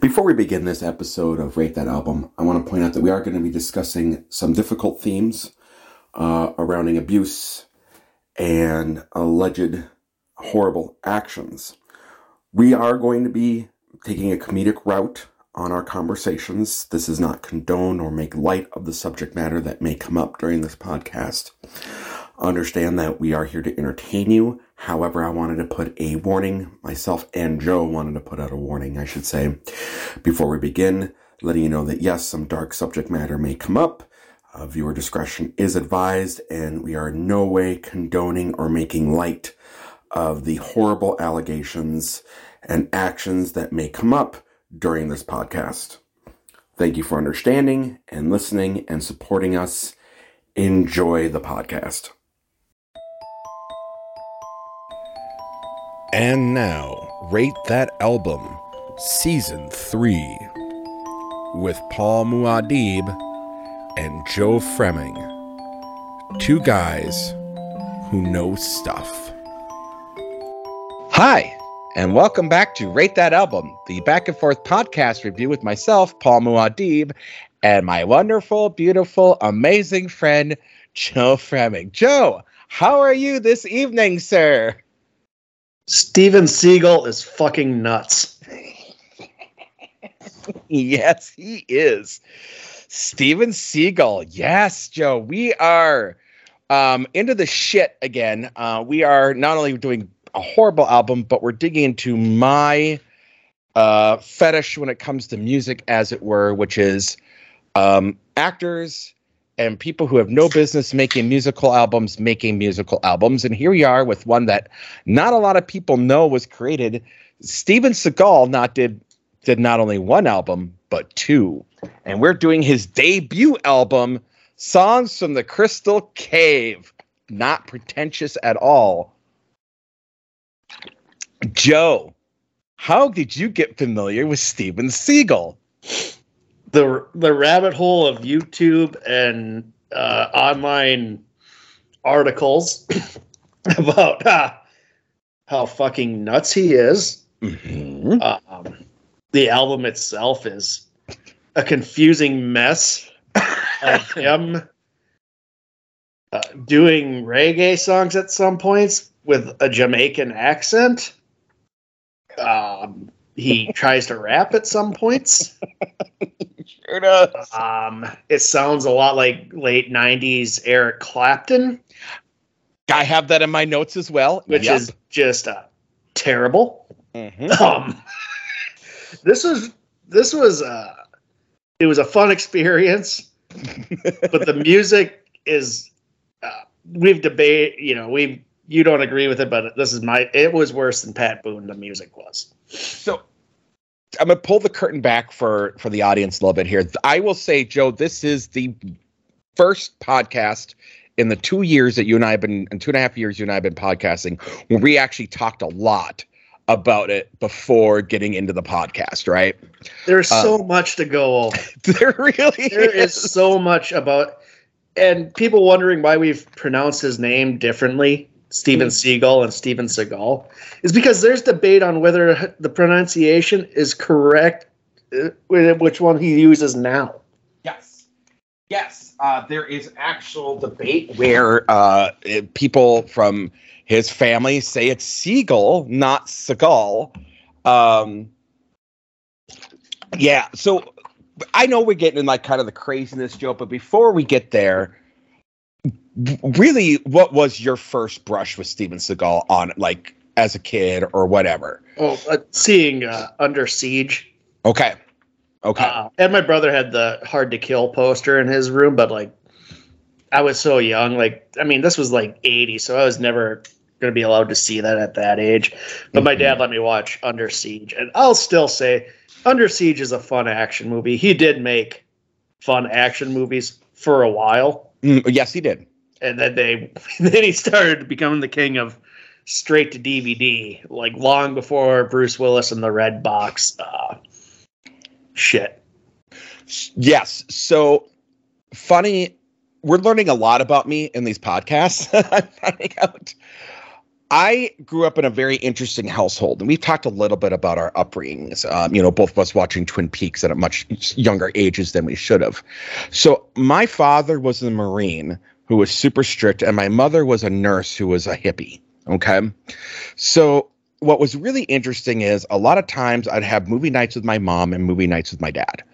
Before we begin this episode of Rate That Album, I want to point out that we are going to be discussing some difficult themes uh, surrounding abuse and alleged horrible actions. We are going to be taking a comedic route on our conversations. This is not condone or make light of the subject matter that may come up during this podcast. Understand that we are here to entertain you. However, I wanted to put a warning. Myself and Joe wanted to put out a warning, I should say, before we begin, letting you know that yes, some dark subject matter may come up. Uh, viewer discretion is advised, and we are in no way condoning or making light of the horrible allegations and actions that may come up during this podcast. Thank you for understanding and listening and supporting us. Enjoy the podcast. And now, Rate That Album, Season 3, with Paul Muad'Dib and Joe Fremming. Two guys who know stuff. Hi, and welcome back to Rate That Album, the back and forth podcast review with myself, Paul Muad'Dib, and my wonderful, beautiful, amazing friend, Joe Fremming. Joe, how are you this evening, sir? Steven Seagal is fucking nuts. yes, he is. Steven Seagal. Yes, Joe. We are um, into the shit again. Uh, we are not only doing a horrible album, but we're digging into my uh, fetish when it comes to music, as it were, which is um, actors and people who have no business making musical albums making musical albums. And here we are with one that not a lot of people know was created. Steven Seagal not did did not only one album but two, and we're doing his debut album, "Songs from the Crystal Cave." Not pretentious at all. Joe, how did you get familiar with Steven Seagal? The the rabbit hole of YouTube and uh, online articles about uh, how fucking nuts he is. Mm-hmm. Um, the album itself is a confusing mess of him uh, doing reggae songs at some points with a Jamaican accent. Um, he tries to rap at some points. Sure does. Um, it sounds a lot like late '90s Eric Clapton, I have that in my notes as well. which Yep. is just uh, terrible. Mhm. Um, this was this was uh, it was a fun experience, but the music is uh, we've debate. You know, we you don't agree with it, but this is my. It was worse than Pat Boone. The music was. So I'm gonna pull the curtain back for for the audience a little bit here. I will say, Joe, this is the first podcast in the two years that you and I have been, in two and a half years you and I have been podcasting, where we actually talked a lot about it before getting into the podcast. Right? There's Uh, so much to go over. There really there is is. so much about and people wondering why we've pronounced his name differently Steven Seagal and Steven Seagal is because there's debate on whether the pronunciation is correct uh, which one he uses now Yes. Yes. Uh, there is actual debate where uh, people from his family say it's Siegel, not Seagal. Um, yeah. So I know we're getting in like kind of the craziness, Joe, but before we get there, really, what was your first brush with Steven Seagal on like as a kid or whatever? oh uh, seeing uh, Under Siege Okay. Okay. uh, and my brother had the Hard to Kill poster in his room but like I was so young like I mean this was like 80 so I was never going to be allowed to see that at that age but my dad let me watch Under Siege and I'll still say Under Siege is a fun action movie he did make fun action movies for a while Mm, yes, he did. And then they then he started becoming the king of straight to DVD like long before Bruce Willis and the Red Box uh shit Yes. So funny. We're learning a lot about me in these podcasts. I'm finding out. I grew up in a very interesting household, and we've talked a little bit about our upbringings. Um, you know, both of us watching Twin Peaks at a much younger ages than we should have. So, my father was a Marine who was super strict, and my mother was a nurse who was a hippie. Okay. So, what was really interesting is a lot of times I'd have movie nights with my mom and movie nights with my dad.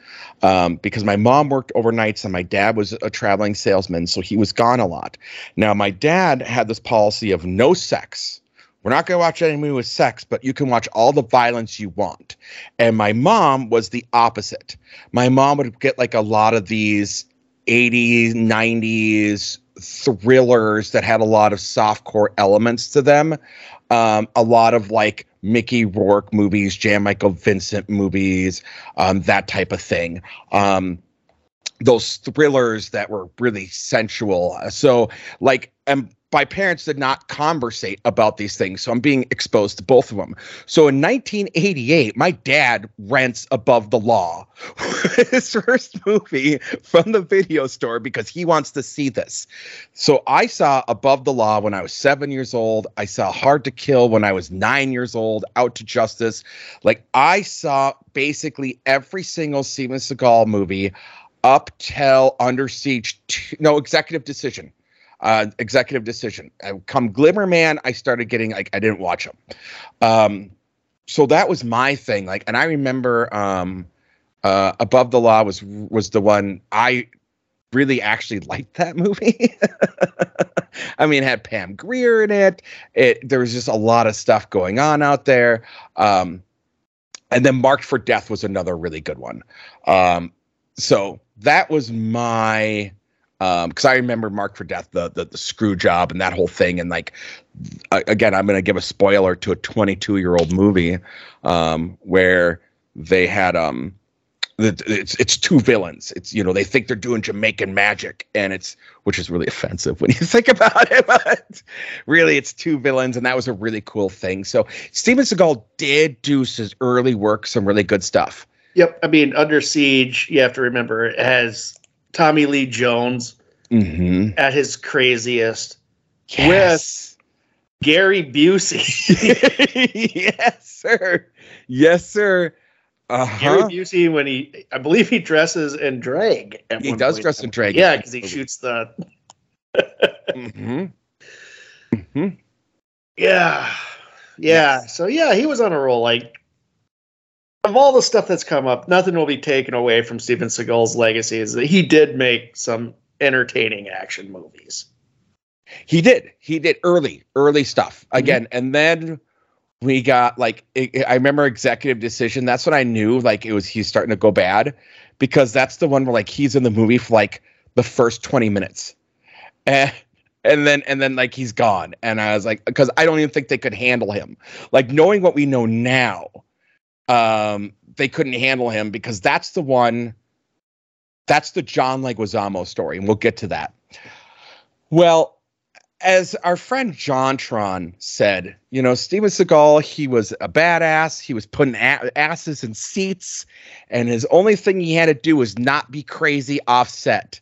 Um, because my mom worked overnights and my dad was a traveling salesman, so he was gone a lot. Now, my dad had this policy of no sex. We're not going to watch any movie with sex, but you can watch all the violence you want. And my mom was the opposite. My mom would get like a lot of these 80s, 90s thrillers that had a lot of softcore elements to them um, a lot of like Mickey Rourke movies, Jan Michael Vincent movies, um, that type of thing. Um, those thrillers that were really sensual. So, like, and my parents did not conversate about these things. So I'm being exposed to both of them. So in 1988, my dad rents Above the Law, his first movie from the video store because he wants to see this. So I saw Above the Law when I was seven years old. I saw Hard to Kill when I was nine years old, Out to Justice. Like I saw basically every single Steven Seagal movie up till Under Siege, two, no, Executive Decision uh, executive decision. I, come Glimmerman, I started getting like I didn't watch them. Um, so that was my thing. Like, and I remember um, uh, Above the Law was was the one I really actually liked that movie. I mean, had Pam Grier in it. It there was just a lot of stuff going on out there. Um, and then Marked for Death was another really good one. Um, so that was my um because i remember Mark for death the, the the screw job and that whole thing and like again i'm going to give a spoiler to a 22 year old movie um where they had um the, it's it's two villains it's you know they think they're doing jamaican magic and it's which is really offensive when you think about it but really it's two villains and that was a really cool thing so steven seagal did do his early work some really good stuff Yep. I mean, Under Siege, you have to remember, it has Tommy Lee Jones mm-hmm. at his craziest yes. Gary Busey. yes, sir. Yes, sir. Uh-huh. Gary Busey, when he, I believe he dresses in drag. He does dress in drag. Yeah, because he shoots the. Mm-hmm. Mm-hmm. Yeah. Yeah. So, yeah, he was on a roll. Like, of all the stuff that's come up, nothing will be taken away from Steven Seagal's legacy is that he did make some entertaining action movies. He did. He did early, early stuff mm-hmm. again, and then we got like it, I remember Executive Decision. That's when I knew like it was he's starting to go bad because that's the one where like he's in the movie for like the first twenty minutes, and and then and then like he's gone, and I was like because I don't even think they could handle him. Like knowing what we know now, um, they couldn't handle him because that's the one. That's the John Leguizamo story, and we'll get to that. Well, as our friend Jontron said, you know, Steven Seagal, he was a badass. He was putting a- asses in seats, and his only thing he had to do was not be crazy offset.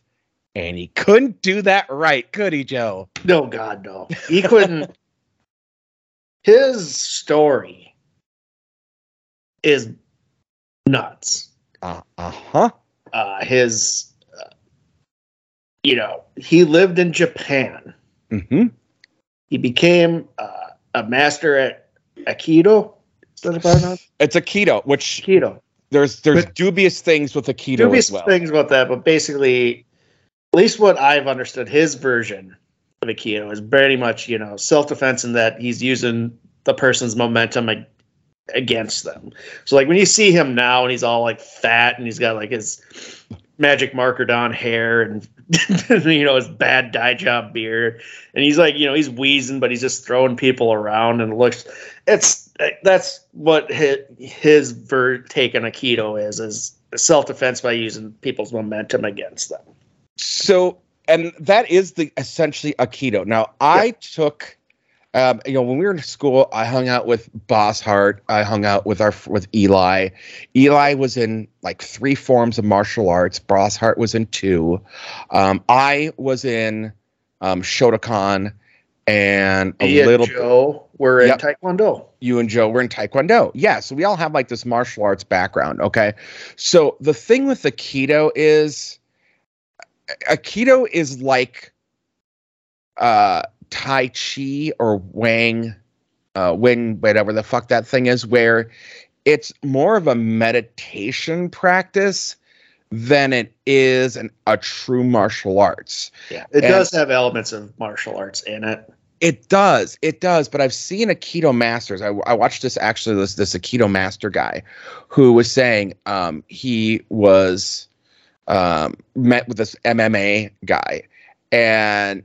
And he couldn't do that right, could he, Joe? No, God, no. He couldn't. His story is nuts. Uh huh. Uh, his, uh, you know, he lived in Japan. Mm-hmm. He became uh, a master at Aikido. Is that about? It's Aikido, which Aikido. there's there's But- dubious things with Aikido. Dubious as well. things about that, but basically, at least what I've understood, his version of Aikido is very much, you know, self defense in that he's using the person's momentum against them. So, like when you see him now and he's all like fat and he's got like his magic marker down hair and you know his bad dye job beard and he's like you know he's wheezing but he's just throwing people around and it looks it's uh, that's what his, his ver- take on aikido is is self-defense by using people's momentum against them So, and that is the essentially aikido. Now, I took, um, you know, when we were in school, I hung out with Boss Hart. I hung out with our with Eli. Eli was in like three forms of martial arts. Boss Hart was in two. Um, I was in um, Shotokan, and a Me and little Joe were in Yep. Taekwondo. you and Joe were in Taekwondo. Yeah, so we all have like this martial arts background. Okay. So the thing with Aikido is Aikido is like uh Tai Chi or Wang, uh Wing, whatever the fuck that thing is, where it's more of a meditation practice than it is an, a true martial arts. Yeah, it And- does have elements of martial arts in it. It does, it does. But I've seen Aikido masters. I, I watched this actually this this Aikido master guy, who was saying um, he was um, met with this MMA guy, and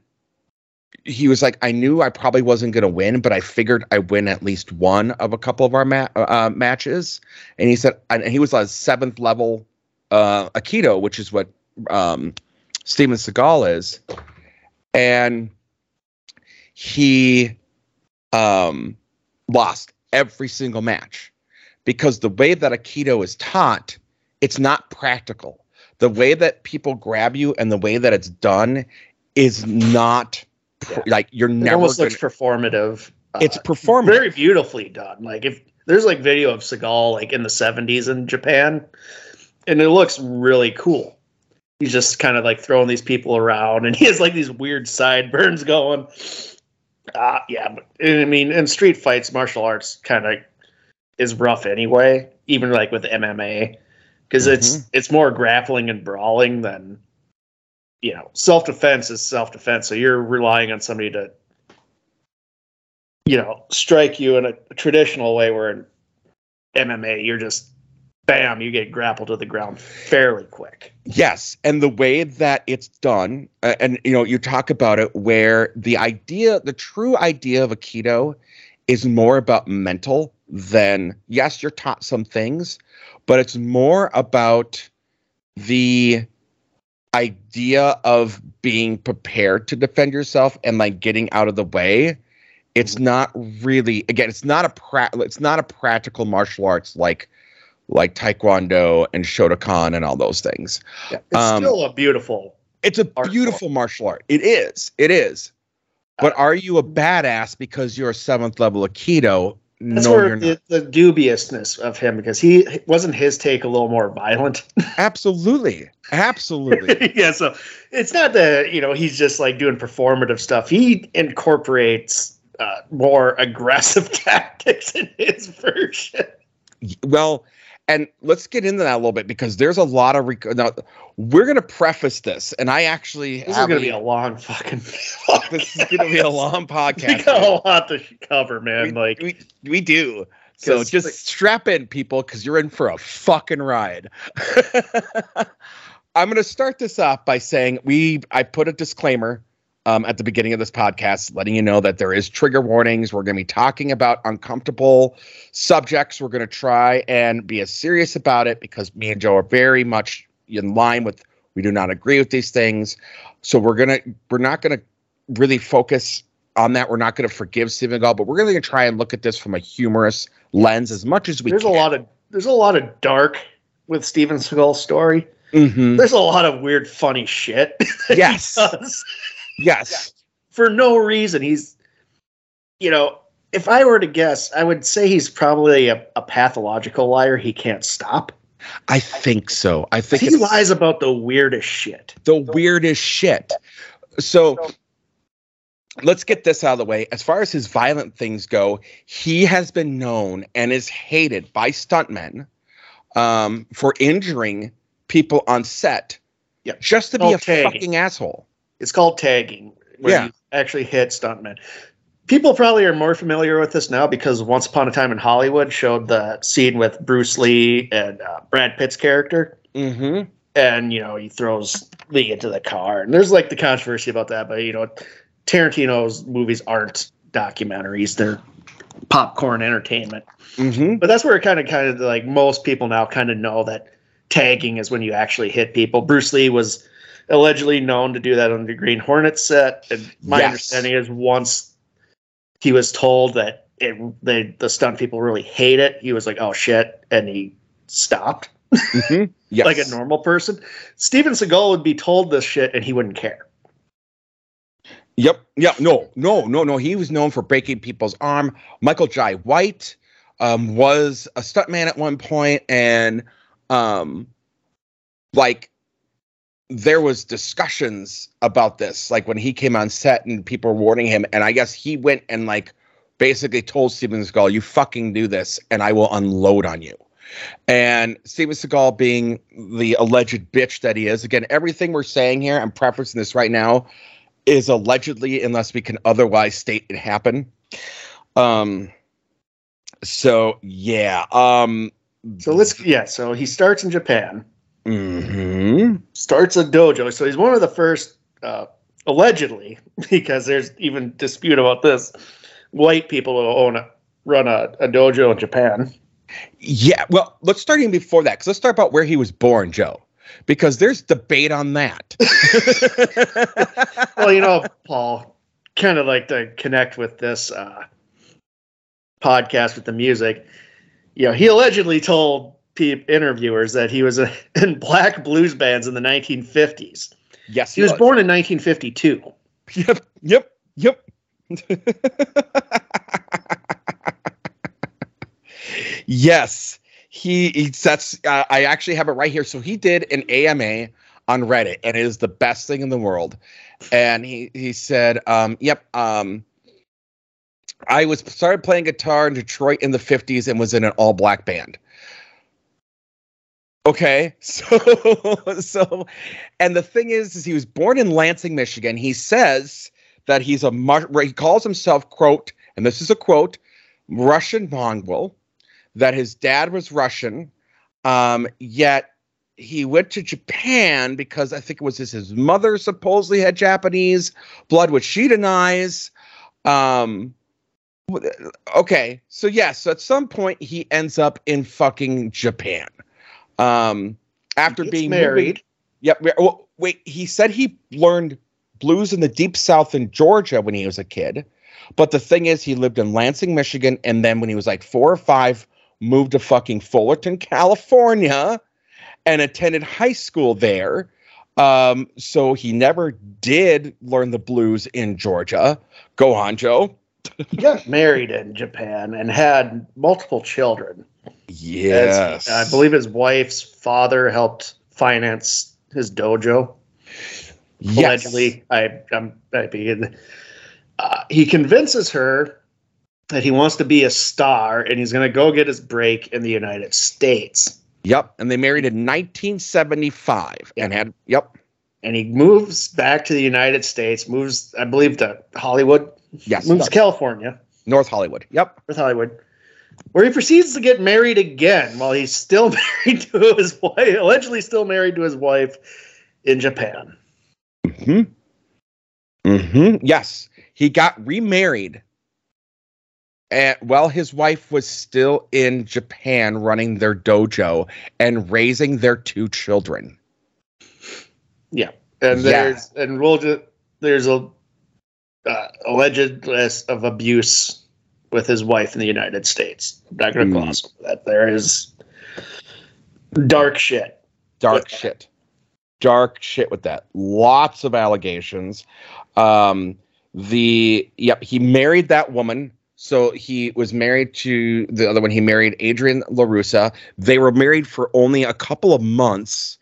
he was like, I knew I probably wasn't going to win, but I figured I win at least one of a couple of our ma- uh, matches. And he said, and he was a seventh level uh, Aikido, which is what um, Steven Seagal is, and he um, lost every single match because the way that Aikido is taught, it's not practical. The way that people grab you and the way that it's done is not pr- like you're It never. almost Gonna, looks performative. Uh, it's performative. very beautifully done. Like if there's like video of Seagal like in the 70s in Japan, and it looks really cool. He's just kind of like throwing these people around, and he has like these weird sideburns going. Uh, yeah, but I mean, in street fights, martial arts kind of is rough anyway, even like with MMA, because it's it's more grappling and brawling than you know self defense is self defense. So you're relying on somebody to you know strike you in a, traditional way, where in MMA you're just bam, you get grappled to the ground fairly quick. Yes, and the way that it's done, uh, and you know, you talk about it where the idea, the true idea of Aikido is more about mental than yes, you're taught some things, but it's more about the idea of being prepared to defend yourself and like getting out of the way. It's not really again, it's not a pra- it's not a practical martial arts like like Taekwondo and Shotokan and all those things. Yeah, it's Um, still a beautiful. It's a Art beautiful martial art. It is. It is. But are you a badass because you're a seventh level Aikido? That's no, where the, the dubiousness of him because he wasn't his take a little more violent. Absolutely. Absolutely. yeah, so it's not that you know he's just like doing performative stuff. He incorporates uh, more aggressive tactics in his version. well, and let's get into that a little bit because there's a lot of rec- now we're going to preface this and I actually This is going to be a long fucking. this is going to be a long podcast we got a lot to cover, man. we, like we, we do. so just like- strap in, people, because you're in for a fucking ride. I'm going to start this off by saying we I put a disclaimer um, at the beginning of this podcast, letting you know that there is trigger warnings. We're going to be talking about uncomfortable subjects. We're going to try and be as serious about it because me and Joe are very much in line with. We do not agree with these things, so we're gonna we're not going to really focus on that. We're not going to forgive Steven Seagal, but we're going to try and look at this from a humorous lens as much as we there's can. a lot of there's a lot of dark with Steven Seagal's story. Mhm. There's a lot of weird, funny shit. Yes. Yes. for no reason. He's, you know, if I were to guess, I would say he's probably a, a pathological liar. He can't stop. I think so. I think He lies about the weirdest shit. the weirdest shit. So let's get this out of the way. As far as his violent things go, he has been known and is hated by stuntmen um, for injuring people on set Yep. just to be Oh, a fucking asshole. It's called tagging, where Yeah. you actually hit stuntmen. People probably are more familiar with this now because Once Upon a Time in Hollywood showed the scene with Bruce Lee and uh, Brad Pitt's character. Mm-hmm. and you know he throws Lee into the car, and there's like the controversy about that. But you know, Tarantino's movies aren't documentaries; they're popcorn entertainment. Mm-hmm. But that's where it kind of, kind of like most people now kind of know that tagging is when you actually hit people. Bruce Lee was allegedly known to do that on the Green Hornet set, and my Yes. understanding is once he was told that it they the stunt people really hate it, he was like, "Oh shit," and he stopped Mm-hmm. Yes. like a normal person. Steven Seagal would be told this shit and he wouldn't care. Yep. Yeah. No. No. No. No. He was known for breaking people's arm. Michael Jai White um, was a stuntman at one point, and um, like there was discussions about this, like when he came on set and people were warning him, and I guess he went and like basically told Steven Seagal, "You fucking do this, and I will unload on you." And Steven Seagal, being the alleged bitch that he is, again, everything we're saying here, I'm prefacing this right now, is allegedly, unless we can otherwise state it happened. Um. So yeah. Um. So let's yeah. So he starts in Japan, hmm starts a dojo. So he's one of the first, uh, allegedly, because there's even dispute about this. White people who own a run a, a dojo in Japan. Yeah. Well, let's start even before that, because let's start about where he was born, Joe, because there's debate on that. well, you know, Paul, kind of like to connect with this uh, podcast with the music. You know, he allegedly told pe- interviewers that he was uh in black blues bands in the 1950s. yes, He was born in 1952. Yep. Yep. Yep. yes, he. he that's. Uh, I actually have it right here. So he did an AMA on Reddit, and it is the best thing in the world. And he he said, um, "Yep." Um, I was started playing guitar in Detroit in the '50s and was in an all black band. Okay, so so, and the thing is, is he was born in Lansing, Michigan. He says that he's a he calls himself quote, and this is a quote, Russian mongrel. That his dad was Russian, um, yet he went to Japan because I think it was his, his mother supposedly had Japanese blood, which she denies. Um, okay, so yes, so at some point he ends up in fucking Japan. Um, after Gets being married. Yep. yeah, well, wait, he said he learned blues in the deep south in Georgia when he was a kid. But the thing is, he lived in Lansing, Michigan, and then when he was like four or five, moved to fucking Fullerton, California, and attended high school there. Um, so he never did learn the blues in Georgia. Go on, Joe. He got married in Japan and had multiple children. Yes. As- I believe his wife's father helped finance his dojo. Yes. allegedly i i'm I begin, uh, he convinces her that he wants to be a star and he's going to go get his break in the united states Yep. And they married in 1975 and had, yep. and he moves back to the united states moves i believe to hollywood Yes. moves to california North Hollywood. Yep. north hollywood where he proceeds to get married again while he's still married to his wife allegedly still married to his wife in japan Hmm. Hmm. Yes, he got remarried, and while his wife was still in Japan, running their dojo and raising their two children. Yeah, and Yeah. there's and we'll ju- there's a uh, alleged list of abuse with his wife in the United States. I'm not going to Mm. gloss over that. There is dark shit. Dark With that. shit. Dark shit with that. Lots of allegations. Um, the yep, he married that woman. So he was married to the other one. He married Adrienne La Russa. They were married for only a couple of months.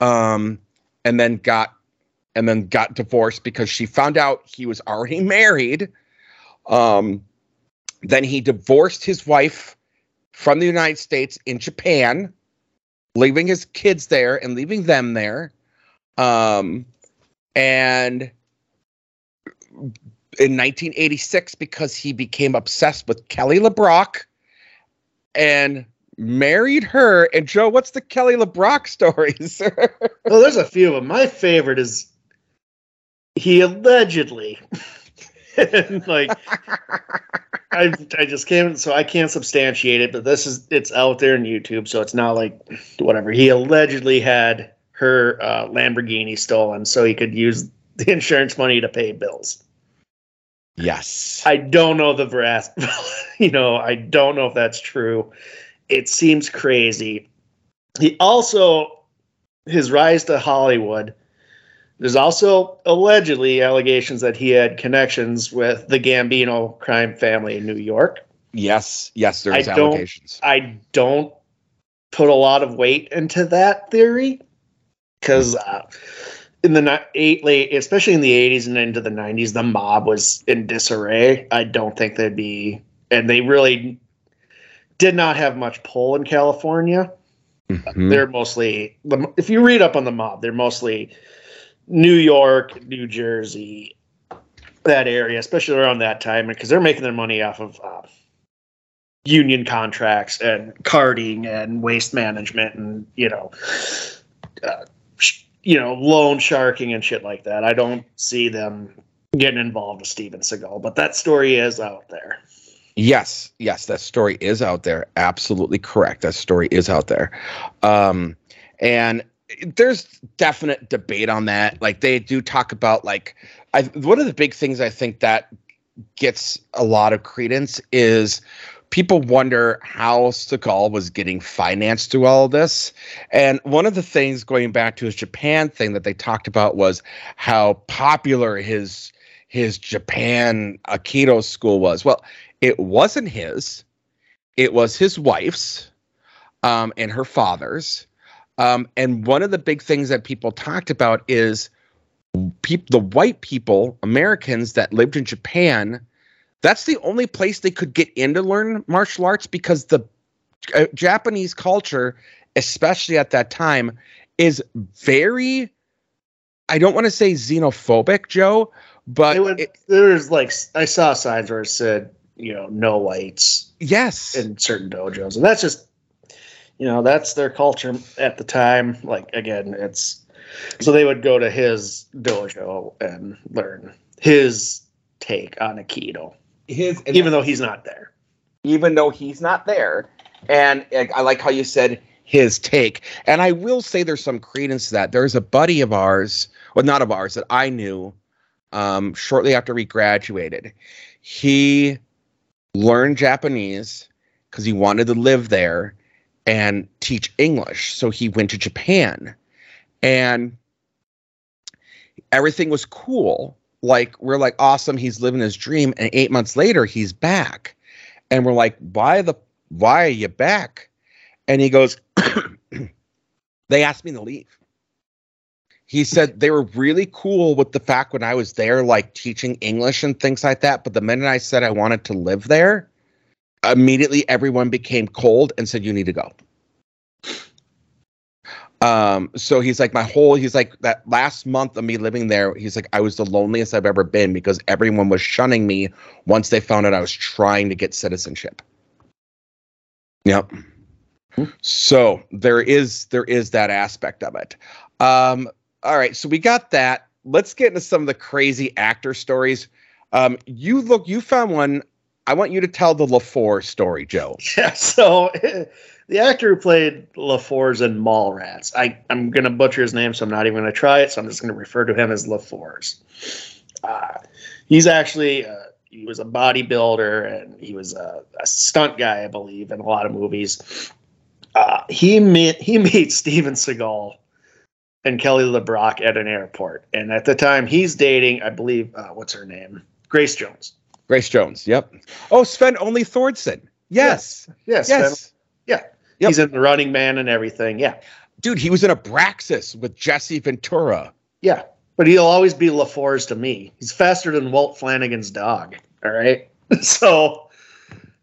Um, and then got and then got divorced because she found out he was already married. Um, then he divorced his wife from the United States in Japan, leaving his kids there and leaving them there. Um, and in 1986, because he became obsessed with Kelly LeBrock and married her. And Joe, what's the Kelly LeBrock story, sir? Well, there's a few of them. My favorite is he allegedly, like, I I just can't. So I can't substantiate it, but this is it's out there in YouTube, so it's not like whatever. He allegedly had her uh, Lamborghini stolen so he could use the insurance money to pay bills. yes. I don't know the veracity. you know, I don't know if that's true. It seems crazy. He also his rise to Hollywood. There's also allegedly allegations that he had connections with the Gambino crime family in New York. Yes, yes, there's I don't- allegations. I don't put a lot of weight into that theory because uh, in the eight late, especially in the '80s and into the '90s, the mob was in disarray. I don't think they'd be, and they really did not have much pull in California. Mhm. They're mostly, if you read up on the mob, they're mostly New York, New Jersey, that area, especially around that time, because they're making their money off of uh, union contracts and carding and waste management and you know, uh, sh- you know, loan sharking and shit like that. I don't see them getting involved with Steven Seagal, but that story is out there. Yes, yes, that story is out there. Absolutely correct. That story is out there. Um, and there's definite debate on that. Like they do talk about like I one of the big things I think that gets a lot of credence is people wonder how Seagal was getting financed through all this. And one of the things going back to his Japan thing that they talked about was how popular his his Japan Aikido school was. Well, it wasn't his it was his wife's um, and her father's um, and one of the big things that people talked about is peop- the white people americans that lived in japan that's the only place they could get in to learn martial arts because the uh, japanese culture especially at that time is very i don't want to say xenophobic joe but would, it- there's like I saw signs where it said, you know, no whites yes. in certain dojos, and that's just, you know, that's their culture at the time. Like again, it's so they would go to his dojo and learn his take on aikido, his even though he's not there. even though he's not there. And I like how you said his take. And I will say there's some credence to that. There's a buddy of ours, well, not of ours, that I knew um, shortly after we graduated. He learned Japanese because he wanted to live there and teach English. So he went to Japan. And everything was cool. Like, we're like, awesome, he's living his dream. And eight months later, he's back and we're like why the why are you back and he goes they asked me to leave he said they were really cool with the fact when i was there like teaching english and things like that but the minute i said i wanted to live there immediately everyone became cold and said you need to go um so he's like my whole he's like that last month of me living there he's like i was the loneliest i've ever been because everyone was shunning me once they found out I was trying to get citizenship. Yep. So there is there is that aspect of it. Um, all right, so we got that. Let's get into some of the crazy actor stories. Um, you look, you found one. I want you to tell the LaFour story, Joe. Yeah. So the actor who played LaFours in Mallrats, I I'm gonna butcher his name, so I'm not even gonna try it. So I'm just gonna refer to him as LaFours. Uh, he's actually uh, he was a bodybuilder and he was a, a stunt guy, I believe, in a lot of movies. Uh, he met he meets Steven Seagal and Kelly LeBrock at an airport, and at the time he's dating, I believe, uh, what's her name, Grace Jones. Grace Jones. Yep. Oh, Sven-Ole Thorsen. Yes. Yes, Yes. yeah. Yep. He's in the Running Man and everything. Yeah, Dude, he was in Abraxas with Jesse Ventura. yeah. But he'll always be LaFours to me. He's faster than Walt Flanagan's dog. All right. So,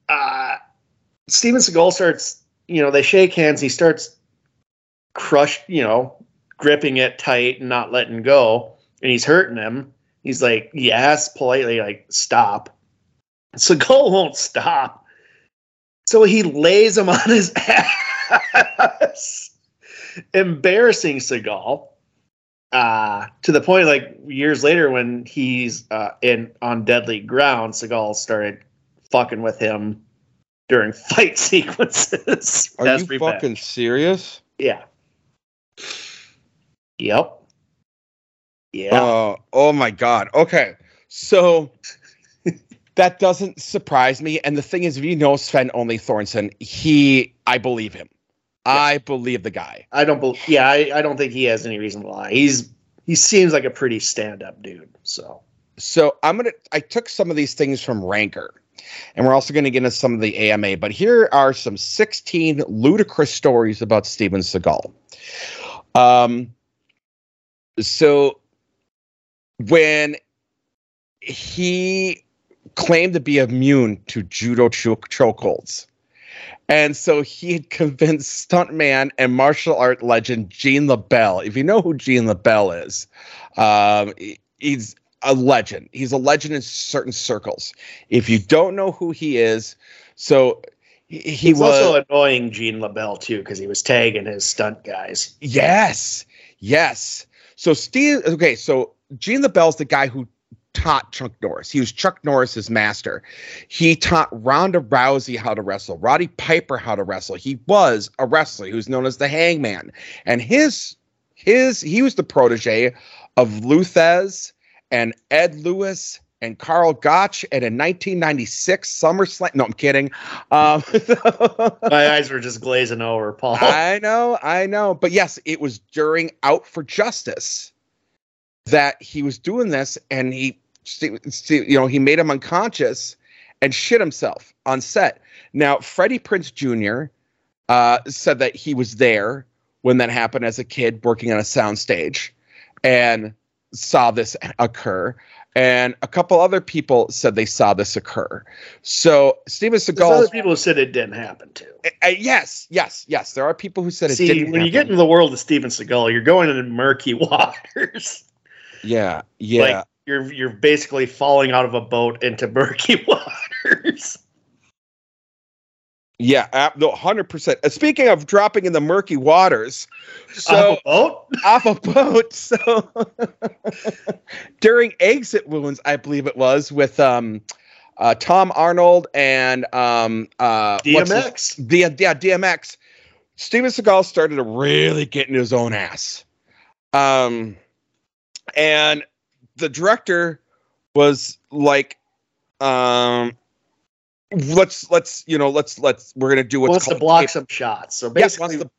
uh, Steven Seagal starts. You know, they shake hands. He starts crushed. You know, gripping it tight and not letting go, and he's hurting him. He's like, yes, politely, like, stop. Seagal won't stop. So he lays him on his ass, embarrassing Seagal. Uh, to the point, like years later, when he's uh, in on deadly ground, Seagal started fucking with him during fight sequences. Are you revenge. fucking serious? Yeah. Yep. Yeah. Uh, oh my god. Okay. So that doesn't surprise me. And the thing is, if you know Sven-Ole Thorsen, he I believe him. I believe the guy. I don't believe. Yeah, I, I don't think he has any reason to lie. He's he seems like a pretty stand-up dude. So So I'm gonna. I took some of these things from Ranker, and we're also gonna get into some of the AMA. But here are some 16 ludicrous stories about Steven Seagal. Um. So when he claimed to be immune to judo choke chokeholds. And so he had convinced stuntman and martial art legend Gene LeBell. If you know who Gene LeBell is, um, he's a legend. He's a legend in certain circles. If you don't know who he is, so he, he was also annoying Gene LeBell too because he was tagging his stunt guys. Yes, yes. So Steve, okay, so Gene LeBell's the guy who taught Chuck Norris. He was Chuck Norris's master. He taught Ronda Rousey how to wrestle, Roddy Piper how to wrestle. He was a wrestler. Was known as the Hangman, and his his he was the protege of Lou Thesz and Ed Lewis. And Karl Gotch, and in 1996 SummerSlam. No, I'm kidding. Um, My eyes were just glazing over, Paul. I know, I know. But yes, it was during Out for Justice that he was doing this and he you know, he made him unconscious and shit himself on set. Now, Freddie Prinze Jr. Uh, said that he was there when that happened as a kid working on a soundstage and saw this occur. And a couple other people said they saw this occur. So Steven Seagal, other people said it didn't happen too. uh, yes, yes, yes. There are people who said it See, didn't. See, when you get into the world of Steven Seagal, you're going into murky waters. Yeah, yeah. Like you're you're basically falling out of a boat into murky waters. yeah, no, 100%. Uh, speaking of dropping in the murky waters, so Off a boat? off a boat, so during exit wounds, I believe it was with um uh Tom Arnold and um uh DMX. the yeah, DMX. Steven Seagal started to really get into his own ass. Um and the director was like um let's let's you know let's let's we're gonna do what's wants to block tape- some shots. So basically, wants to-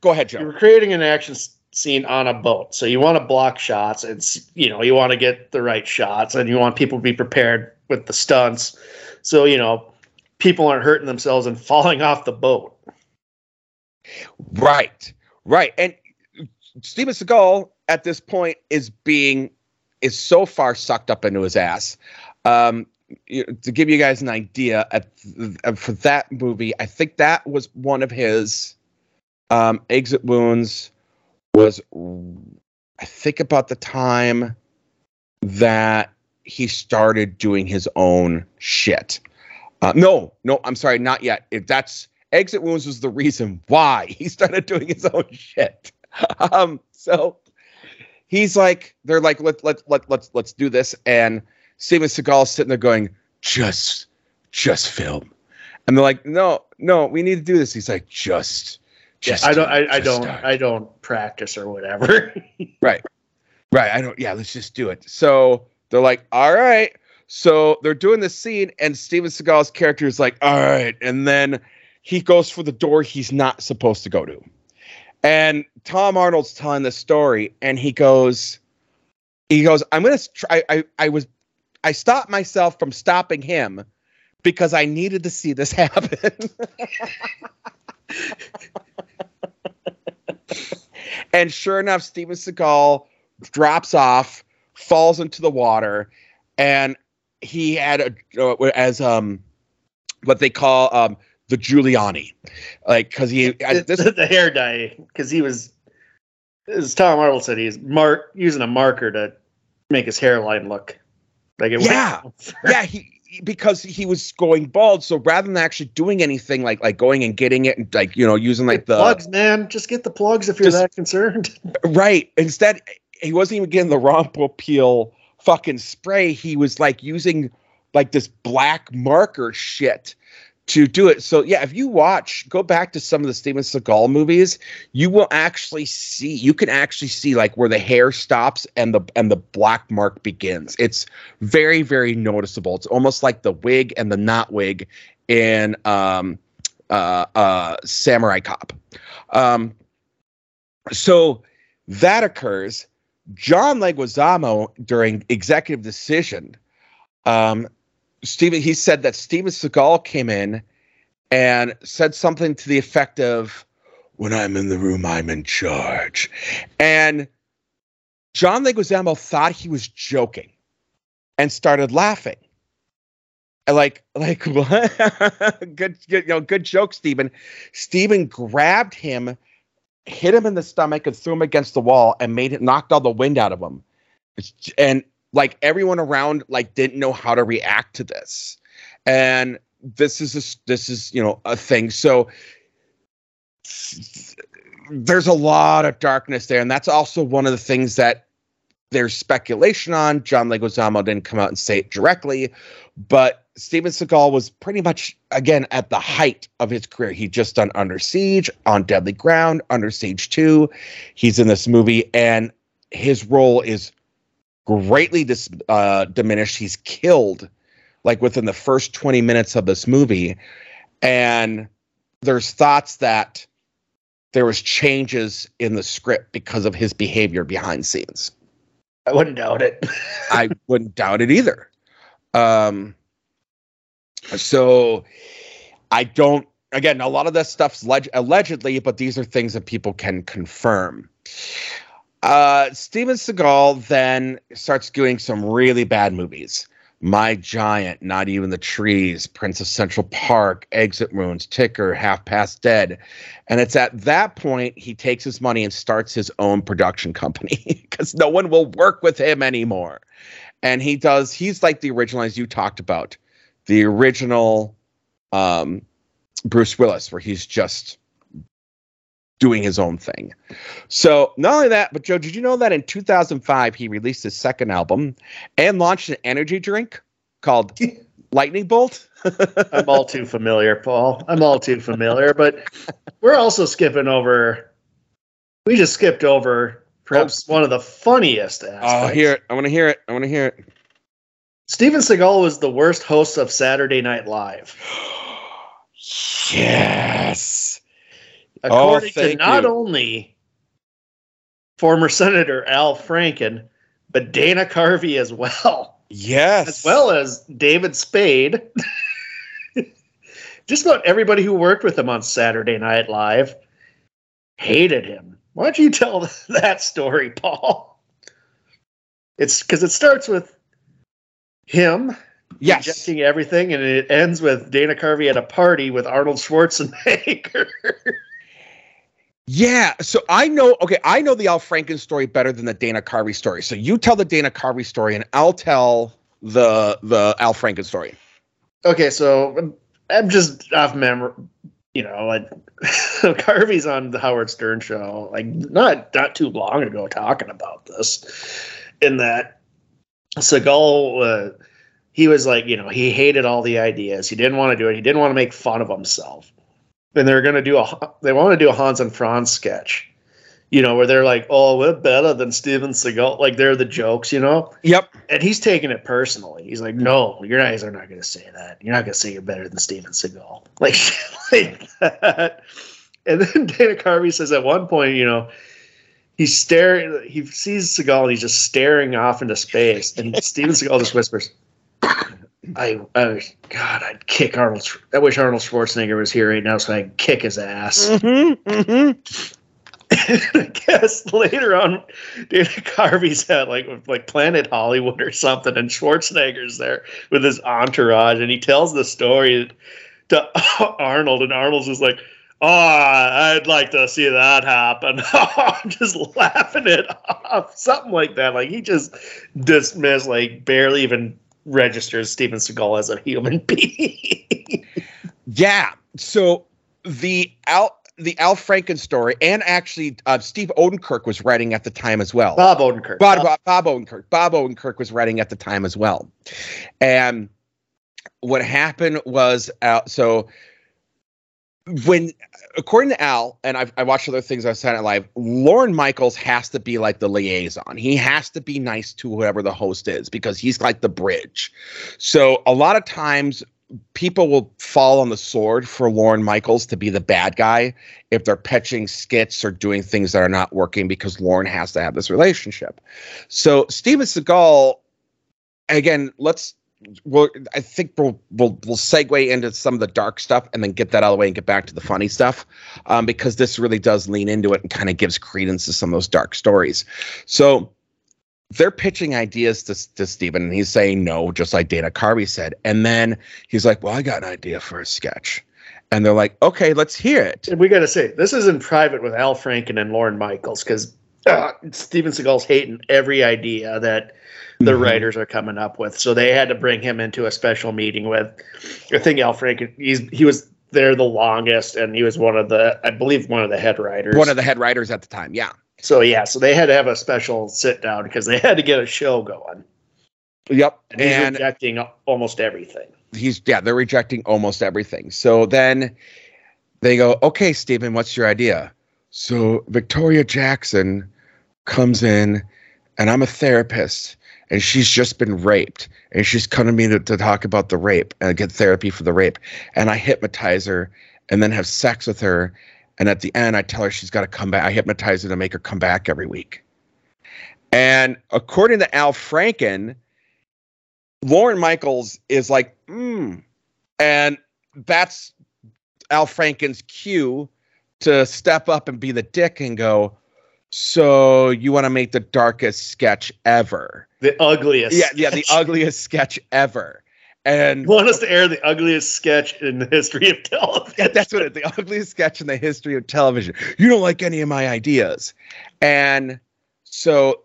go ahead you joe were creating an action scene on a boat. So you want to block shots. It's you know you want to get the right shots, and you want people to be prepared with the stunts. So you know people aren't hurting themselves and falling off the boat. Right, right. And Steven Seagal at this point is being is so far sucked up into his ass. Um, to give you guys an idea, at uh, for that movie, I think that was one of his um, exit wounds. Was I think about the time that he started doing his own shit. Uh, no, no, I'm sorry, not yet. If that's exit wounds was the reason why he started doing his own shit. Um, so he's like, they're like, let let let let's let's do this, and Steven Seagal's sitting there going, just just film, and they're like, no, no, we need to do this. He's like, just. Just I do don't. I, I don't. start." I don't practice or whatever. Right. Right. I don't. Yeah. Let's just do it. So they're like, all right. So they're doing this scene, and Steven Seagal's character is like, all right. And then he goes for the door he's not supposed to go to. And Tom Arnold's telling the story, and he goes, he goes, I'm gonna try. I, I was, I stopped myself from stopping him because I needed to see this happen. and sure enough, Steven Seagal drops off, falls into the water, and he had a uh, as um what they call um the Giuliani, like because he this the hair dye because he was, as Tom Arnold said, he's mark using a marker to make his hairline look like it. Yeah. yeah he because he was going bald so rather than actually doing anything like like going and getting it and like you know using like the plugs, man. Just get the plugs if you're Just- that concerned. Right. Instead, he wasn't even getting the Ron Popeil fucking spray. He was like using like this black marker shit to do it. So yeah, if you watch, go back to some of the Steven Seagal movies, you will actually see. You can actually see like where the hair stops and the and the black mark begins. It's very very noticeable. It's almost like the wig and the not wig in um uh uh Samurai Cop. Um so that occurs. John Leguizamo during executive decision, um, Steven he said that Steven Seagal came in and said something to the effect of, "When I'm in the room, I'm in charge," and John Leguizamo thought he was joking and started laughing. And like, like what? good, good, you know, good joke, Stephen. Stephen grabbed him, hit him in the stomach, and threw him against the wall, and made it knocked all the wind out of him. And like everyone around, like didn't know how to react to this. And this is a, this is you know a thing. So there's a lot of darkness there, and that's also one of the things that there's speculation on. John Leguizamo didn't come out and say it directly, but Steven Seagal was pretty much again at the height of his career. He just done Under Siege, On Deadly Ground, Under Siege 2. He's in this movie, and his role is greatly dis- uh, diminished. He's killed like within the first 20 minutes of this movie. And there's thoughts that there was changes in the script because of his behavior behind scenes. I wouldn't doubt it. I wouldn't doubt it either. Um, so I don't. Again, a lot of this stuff's leg- allegedly, but these are things that people can confirm. Uh, Steven Seagal then starts doing some really bad movies. My Giant, Not Even the Trees, Prince of Central Park, Exit Wounds, Ticker, Half Past Dead. And it's at that point he takes his money and starts his own production company because no one will work with him anymore. And he does, he's like the original, as you talked about, the original um, Bruce Willis, where he's just doing his own thing. So not only that, but Joe, did you know that in 2005 he released his second album and launched an energy drink called Lightning Bolt? I'm all too familiar, Paul. I'm all too familiar, but we're also skipping over. We just skipped over perhaps oh. one of the funniest oh, aspects. Oh, hear it. I want to hear it. I want to hear it. Steven Seagal was the worst host of Saturday Night Live. yes. Oh, According to thank not you. only former Senator Al Franken, but Dana Carvey as well, Yes. as well as David Spade. Just about everybody who worked with him on Saturday Night Live hated him. Why don't you tell that story, Paul? It's because it starts with him Yes. rejecting everything, and it ends with Dana Carvey at a party with Arnold Schwarzenegger. Yeah, so I know. Okay, I know the Al Franken story better than the Dana Carvey story. So you tell the Dana Carvey story, and I'll tell the the Al Franken story. okay, so I'm just off memory. You know, like Carvey's on the Howard Stern show, like not not too long ago, talking about this. In that Seagal, uh, he was like, you know, he hated all the ideas. He didn't want to do it. He didn't want to make fun of himself. And they're going to do a they want to do a Hans and Franz sketch, you know, where they're like, oh, we're better than Steven Seagal. Like they're the jokes, you know Yep. and he's taking it personally. He's like, "No, your guys are not going to say that. You're not going to say you're better than Steven Seagal." Like, like that. And then Dana Carvey says at one point, you know, he's staring. He sees Seagal and he's just staring off into space, and Steven Seagal just whispers, "I, I, God, I'd kick Arnold. I wish Arnold Schwarzenegger was here right now so I could kick his ass." Mm-hmm, mm-hmm. I guess later on, Dana Carvey's at like like Planet Hollywood or something, and Schwarzenegger's there with his entourage, and he tells the story to Arnold, and Arnold's just like, "Oh, I'd like to see that happen." I'm just laughing it off, something like that. Like he just dismissed, like barely even registers Steven Seagal as a human being. Yeah. So the Al the Al Franken story, and actually uh, Steve Odenkirk was writing at the time as well. Bob Odenkirk. Bob, Bob, Bob Odenkirk. Bob Odenkirk was writing at the time as well. And what happened was, uh, so when, according to Al, and I've, I watched other things on Saturday Night Live, Lorne Michaels has to be like the liaison. He has to be nice to whoever the host is because he's like the bridge. So a lot of times people will fall on the sword for Lorne Michaels to be the bad guy if they're pitching skits or doing things that are not working because Lorne has to have this relationship. So Steven Seagal, again, let's. Well, I think we'll, we'll we'll segue into some of the dark stuff and then get that out of the way and get back to the funny stuff, um, because this really does lean into it and kind of gives credence to some of those dark stories. So they're pitching ideas to, to Steven and he's saying no, just like Dana Carvey said. And then he's like, Well, I got an idea for a sketch. And they're like, Okay, let's hear it. And we got to say, this is in private with Al Franken and Lorne Michaels because uh, Steven Seagal's hating every idea that the Mhm. writers are coming up with. So they had to bring him into a special meeting with, I think Al Franken, he's, he was there the longest and he was one of the, I believe, one of the head writers. One of the head writers at the time, yeah. so yeah, so they had to have a special sit down because they had to get a show going. Yep. And he's And rejecting almost everything. he's yeah, they're rejecting almost everything. So then they go, Okay, Steven, what's your idea? So Victoria Jackson comes in and I'm a therapist and she's just been raped and she's coming to me to, to talk about the rape and get therapy for the rape and i hypnotize her and then have sex with her and at the end i tell her she's got to come back i hypnotize her to make her come back every week and according to al franken lorne michaels is like mm. and that's al franken's cue to step up and be the dick and go so you want to make the darkest sketch ever The ugliest. yeah, yeah, the ugliest sketch ever. And You want us to air the ugliest sketch in the history of television. yeah, that's what it, the ugliest sketch in the history of television. You don't like any of my ideas. And so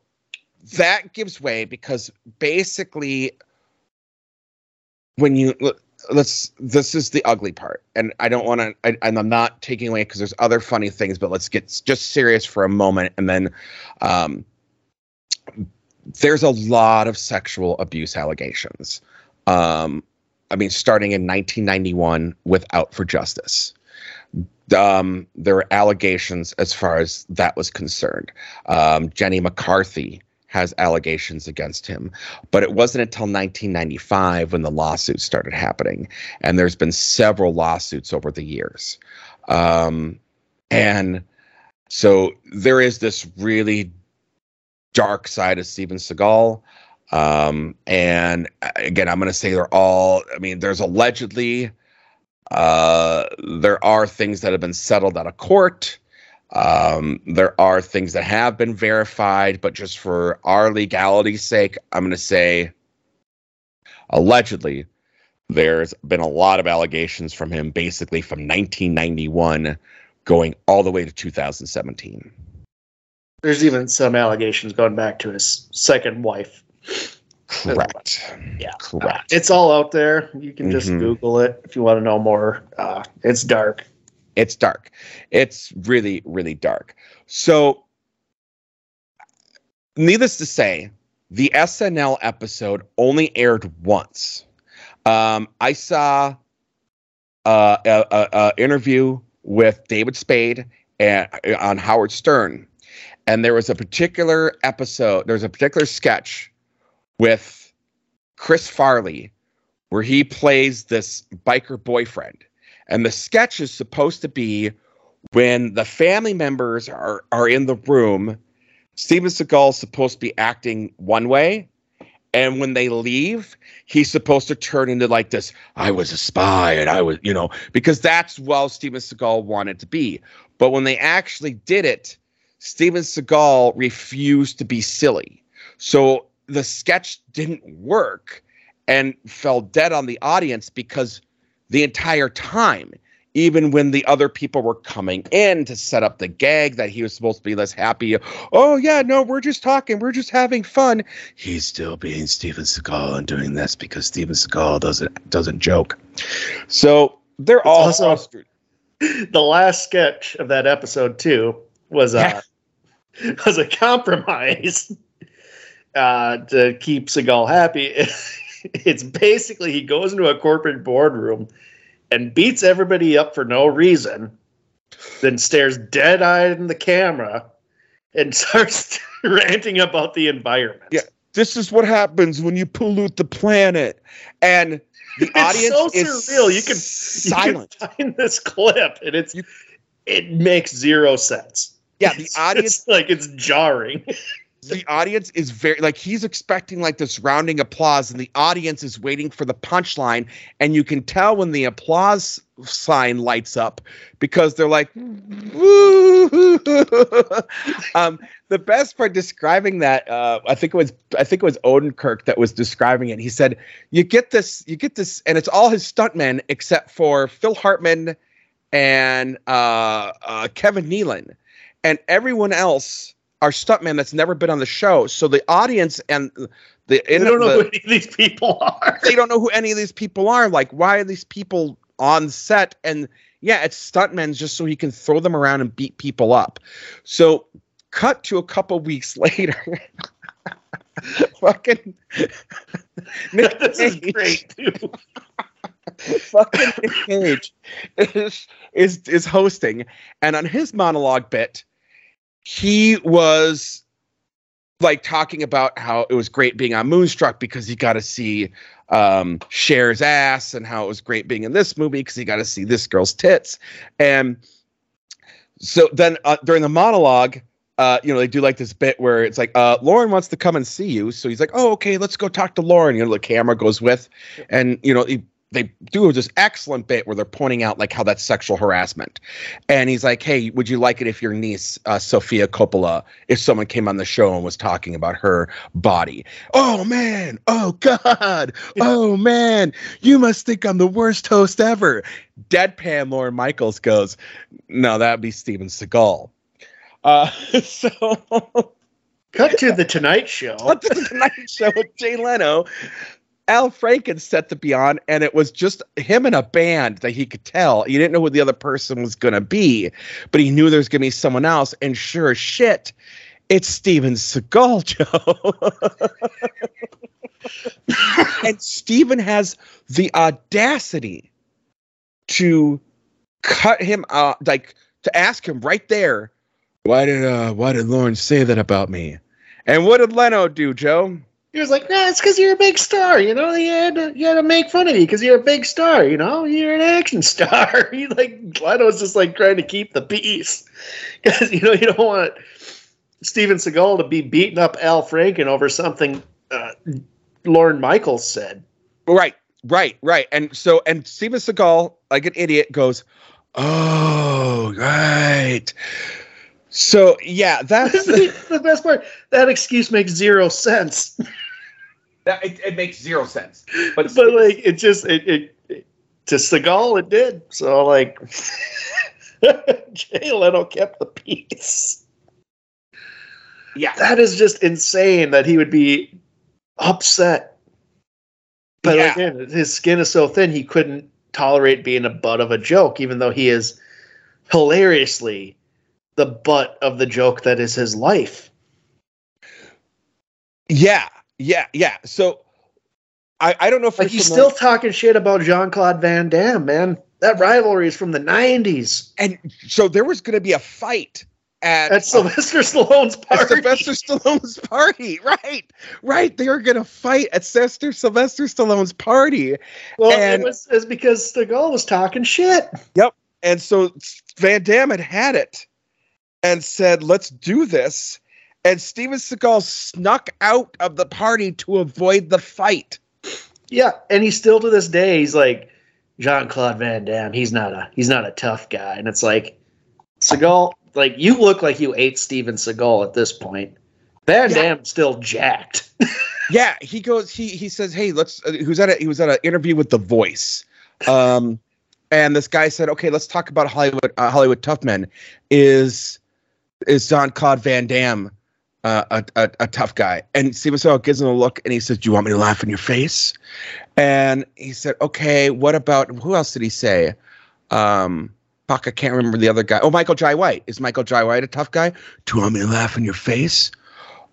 that gives way because basically when you let's this is the ugly part. And i don't want to and i'm not taking away because there's other funny things but let's get just serious for a moment and then um there's a lot of sexual abuse allegations um i mean starting in 1991 with out for justice. Um there were allegations as far as that was concerned. Um jenny mccarthy has allegations against him but it wasn't until 1995 when the lawsuits started happening and there's been several lawsuits over the years um and so there is this really dark side of Steven Seagal. Um, and again, I'm going to say they're all, I mean, there's allegedly, uh, there are things that have been settled out of court. Um, there are things that have been verified, but just for our legality's sake, I'm going to say allegedly there's been a lot of allegations from him basically from 1991 going all the way to 2017. There's even some allegations going back to his second wife. Correct. Yeah. Correct. It's all out there. You can just Mhm. Google it if you want to know more. Uh, it's dark. It's dark. It's really, really dark. So, needless to say, the SNL episode only aired once. Um, I saw uh, a, interview with David Spade and, on Howard Stern, and there was a particular episode. There was a particular sketch with Chris Farley where he plays this biker boyfriend and the sketch is supposed to be when the family members are are in the room. Steven Seagal is supposed to be acting one way, and when they leave, he's supposed to turn into like this. I was a spy, and I was, you know, because that's what Steven Seagal wanted to be. But when they actually did it, Steven Seagal refused to be silly. So the sketch didn't work and fell dead on the audience because the entire time, even when the other people were coming in to set up the gag that he was supposed to be less happy. Oh yeah, no, we're just talking, we're just having fun. He's still being Steven Seagal and doing this because Steven Seagal doesn't doesn't joke. So they're all also- The last sketch of that episode too was uh, was a compromise uh, to keep Seagal happy. it's basically he goes into a corporate boardroom and beats everybody up for no reason, then stares dead eyed in the camera and starts ranting about the environment. Yeah. this is what happens when you pollute the planet. And The It's audience so is surreal. You can silent. You can find this clip, and it's You- it makes zero sense. Yeah, the audience it's like it's jarring. The audience is very like he's expecting like this rounding applause and the audience is waiting for the punchline and you can tell when the applause sign lights up because they're like um the best part describing that uh i think it was i think it was odenkirk that was describing it. He said you get this you get this and it's all his stuntmen except for phil hartman and uh, uh kevin nealon. And everyone else are stuntmen that's never been on the show. So the audience and the, I don't know the- who any of these people are. they don't know who any of these people are. Like, why are these people on set? And yeah, it's stuntmen just so he can throw them around and beat people up. So cut to a couple weeks later. fucking Nick this is Cage- great too. fucking Nick Cage is, is is hosting, and on his monologue bit, he was like talking about how it was great being on Moonstruck because he got to see um, Cher's ass, and how it was great being in this movie because he got to see this girl's tits, and so then uh, during the monologue. Uh, you know, they do like this bit where it's like, uh, Lorne wants to come and see you. So he's like, oh, okay, let's go talk to Lorne. You know, the camera goes with, and, you know, he they do this excellent bit where they're pointing out like how that's sexual harassment. And he's like hey would you like it if your niece uh, sofia coppola if someone came on the show and was talking about her body? Oh man. Oh god. Oh man. You must think i'm the worst host ever. Deadpan lorne michaels goes no that'd be steven seagal. Uh, so Cut to the Tonight Show. What the Tonight Show with Jay Leno. Al Franken set to be on, and it was just him and a band that he could tell. He didn't know who the other person was going to be, but he knew there was going to be someone else. And sure as shit, it's Steven Seagal, Joe. and Steven has the audacity to cut him out, like to ask him right there, why did uh why did Lorne say that about me? And what did Leno do, Joe? He was like, "Nah, it's because you're a big star. You know, you had to, you had to make fun of you because you're a big star. You know, you're an action star." he like Leno's just like trying to keep the peace because you know you don't want Steven Seagal to be beating up Al Franken over something uh, Lorne Michaels said. Right, right, right. And so, and Steven Seagal, like an idiot, goes, "Oh, right." So yeah, that's the best part. That excuse makes zero sense. That. It, it makes zero sense. But but like it just it, it, it to Seagal it did. So like Jay Leno kept the peace. yeah, That is just insane that he would be upset. But Yeah. again, his skin is so thin he couldn't tolerate being a butt of a joke, even though he is hilariously the butt of the joke that is his life. yeah, yeah, yeah. So I I don't know if Like he's familiar- still talking shit about Jean Claude Van Damme, man. That rivalry is from the '90s. and so there was going to be a fight at At uh, Sylvester Stallone's at party. Sylvester Stallone's party. Right, right. They were going to fight at Sylvester Sylvester Stallone's party. well, and- it was it's because Seagal was talking shit. Yep. And so Van Damme had had it and said, let's do this. And Steven Seagal snuck out of the party to avoid the fight. Yeah, and he's still to this day. He's like Jean Claude Van Damme. He's not a he's not a tough guy, and it's like Seagal. Like you look like you ate Steven Seagal at this point. Van Yeah. Damme's still jacked. Yeah, he goes. He he says, "Hey, let's." Uh, he was at a he was at an interview with The Voice, um, and this guy said, "Okay, let's talk about Hollywood uh, Hollywood tough men. Is is Jean Claude Van Damme uh, a, a a tough guy?" And Steven Seagal gives him a look, and he says, "Do you want me to laugh in your face?" And he said, "Okay, what about who else did he say?" Um, fuck, I can't remember the other guy. Oh, Michael Jai White. Is Michael Jai White a tough guy? Do you want me to laugh in your face?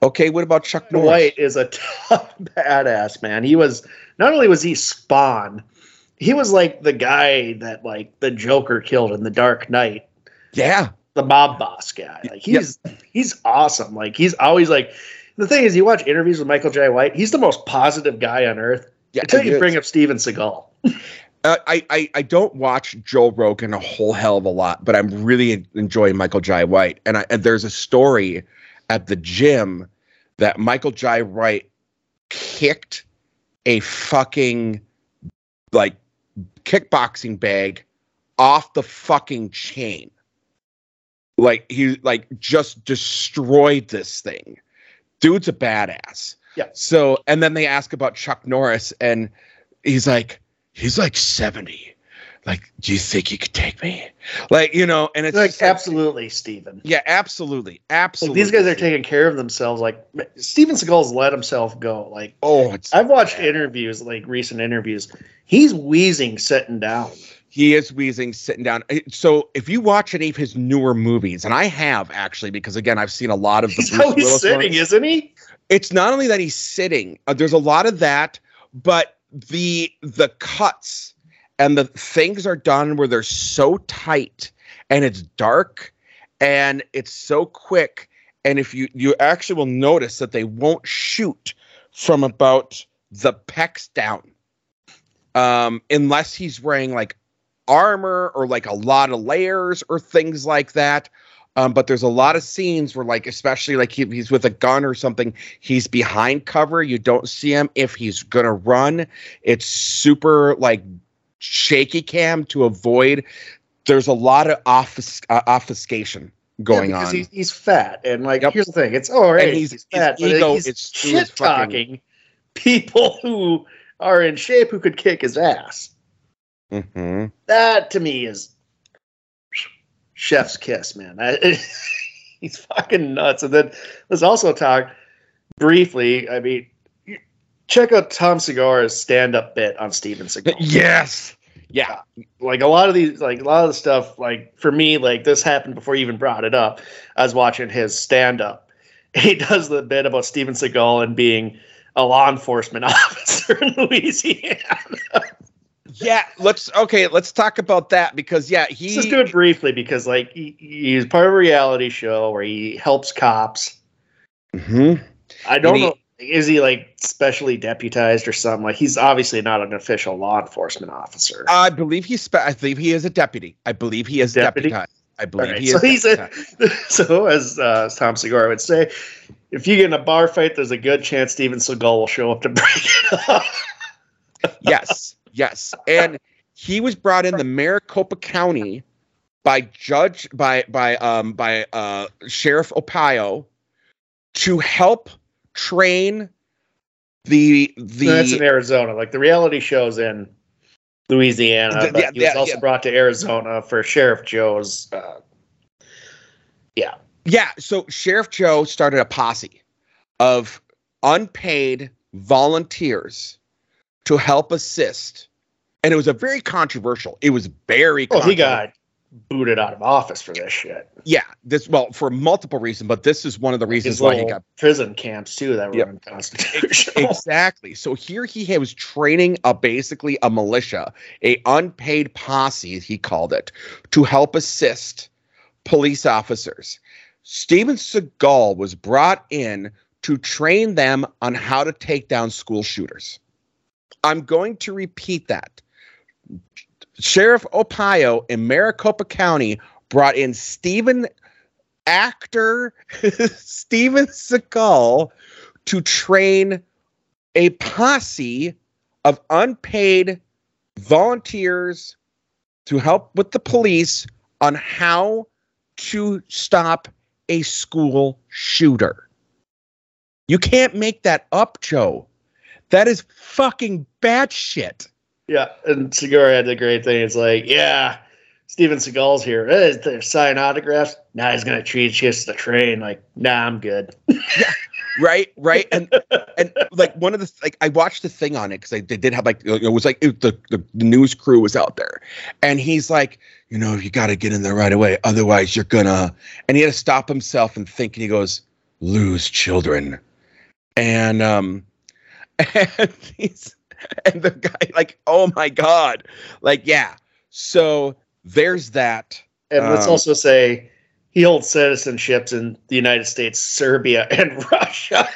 Okay, what about Chuck Norris? White is a tough badass man. He was not only was he Spawn, he was like the guy that like the Joker killed in the Dark Knight. Yeah, the mob boss guy. Like he's he's awesome. Like he's always like the thing is you watch interviews with Michael Jai White, he's the most positive guy on earth. Yeah, Until you bring up Steven Seagal. Uh, I, I I don't watch Joe Rogan a whole hell of a lot, but I'm really enjoying Michael Jai White. And, I, and there's a story at the gym that Michael Jai White kicked a fucking like kickboxing bag off the fucking chain. Like he like just destroyed this thing. Dude's a badass. Yeah. So and then they ask about Chuck Norris and he's like he's like 70. Like, do you think you could take me? Like, you know, and it's like like- absolutely, Steven. yeah, absolutely. Like Absolutely. these guys are taking care of themselves. Like Steven Seagal's let himself go. Like Oh, it's I've watched interviews, like recent interviews. He's wheezing sitting down. He is wheezing, sitting down. Uh, So if you watch any of his newer movies, and I have actually, because again, I've seen a lot of the He's Bruce always Willis sitting, ones. isn't he? It's not only that he's sitting. Uh, there's a lot of that, but the the cuts and the things are done where they're so tight and it's dark and it's so quick. And if you you actually will notice that they won't shoot from about the pecs down, um, unless he's wearing like armor or like a lot of layers or things like that. Um, but there's a lot of scenes where, like, especially like he, he's with a gun or something, he's behind cover. You don't see him if he's gonna run. It's super like shaky cam to avoid. There's a lot of offus- uh, obfuscation going Yeah, because on. He's, he's fat, and like Yep. here's the thing: it's all right. And he's, he's- fat, his ego he's is shit talking people who are in shape who could kick his ass. Hmm That to me is chef's kiss, man. I- he's fucking nuts. And then let's also talk briefly. I mean, check out Tom Segura's stand-up bit on Steven Seagal. Yes. Yeah. like a lot of these like a lot of the stuff like for me like this happened before you even brought it up i was watching his stand-up he does the bit about steven seagal and being a law enforcement officer in louisiana Yeah. Let's okay. Let's talk about that because yeah, he let's just do it briefly because like he, he's part of a reality show where he helps cops Mhm. i don't he- know is he like specially deputized or something like he's obviously not an official law enforcement officer I believe he's. Spe- I believe he is a deputy. I believe he is Deputy? deputized. I believe Alright, he so is. he's a- so as uh, Tom Segura would say, if you get in a bar fight, there's a good chance Steven Seagal will show up to break it up. yes, yes, and he was brought in the Maricopa County by judge by by um by uh Sheriff Arpaio to help train the the That's in Arizona. Like the reality shows in Louisiana, Th- but yeah, he was yeah, also yeah. brought to Arizona for Sheriff Joe's. Uh, Yeah, so Sheriff Joe started a posse of unpaid volunteers to help assist. And it was a very controversial. It was very well, he got booted out of office for this shit. Yeah, this well for multiple reasons, but this is one of the reasons why he got prison camps too that were Yep. unconstitutional. exactly. So here he was training a basically a militia, a unpaid posse he called it, to help assist police officers. Steven Seagal was brought in to train them on how to take down school shooters. I'm going to repeat that. Sheriff Arpaio in Maricopa County brought in Stephen actor Steven Seagal to train a posse of unpaid volunteers to help with the police on how to stop a school shooter. You can't make that up, Joe. That is fucking bad shit. Yeah, and Segura had the great thing. It's like, yeah, Steven Seagal's here. Eh, they're signing autographs. Now he's gonna treat you the train. Like, nah, I'm good. yeah, right right and and like one of the like i watched the thing on it because they did have like it was like it, the, the the news crew was out there and he's like you know you got to get in there right away otherwise you're gonna and he had to stop himself and think and he goes lose children and um and he's and the guy like oh my god like yeah so there's that And let's Um, also say he holds citizenships in the United States, Serbia, and Russia.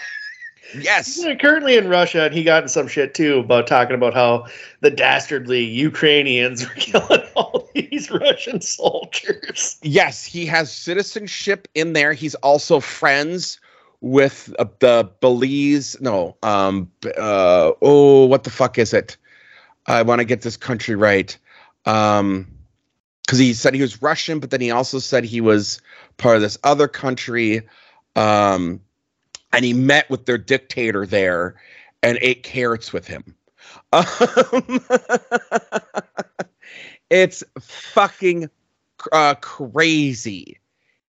Yes. He's currently in Russia, and he got in some shit too about talking about how the dastardly Ukrainians were killing all these Russian soldiers. Yes, he has citizenship in there. He's also friends with uh, the Belize. No, um, uh, oh, what the fuck is it? I want to get this country right. Um, because he said he was Russian, but then he also said he was part of this other country. Um, and he met with their dictator there and ate carrots with him. Um, it's fucking uh, crazy.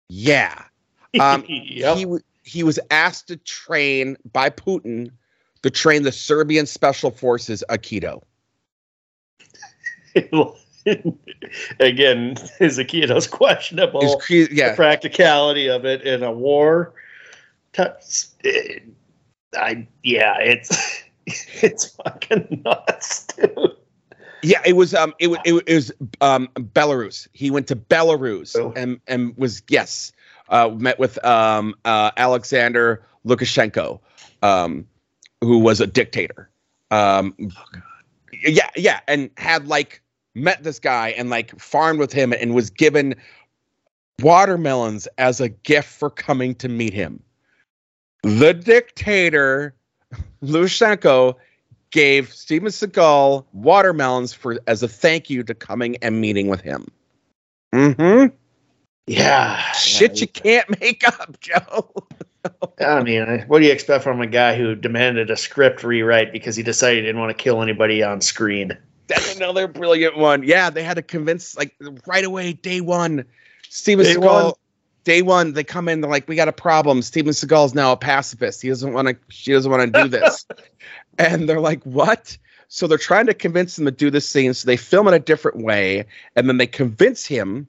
Yeah. Um, yep. he he was asked to train by Putin to train the Serbian special forces Aikido. Again, his Aikido's questionable. Is cre- The yeah, practicality of it in a war. T- I yeah, it's it's fucking nuts, dude. yeah. It was um, it was it, it was um, Belarus. He went to Belarus Oh. and and was yes, uh, met with um, uh, Alexander Lukashenko, um, who was a dictator. Um, yeah, yeah, and had like met this guy and like farmed with him and was given watermelons as a gift for coming to meet him. The dictator Lukashenko gave Steven Seagal watermelons for as a thank you to coming and meeting with him. Mm-hmm. Yeah, Shit you can't make up, Joe. I mean, what do you expect from a guy who demanded a script rewrite because he decided he didn't want to kill anybody on screen? That's another brilliant one. Yeah, they had to convince like right away, day one. Steven Day Seagal. one. Day one, they come in. They're like, "We got a problem. Steven Seagal's now a pacifist. He doesn't want to. She doesn't want to do this." and they're like, "What?" So they're trying to convince him to do this scene. So they film it a different way, and then they convince him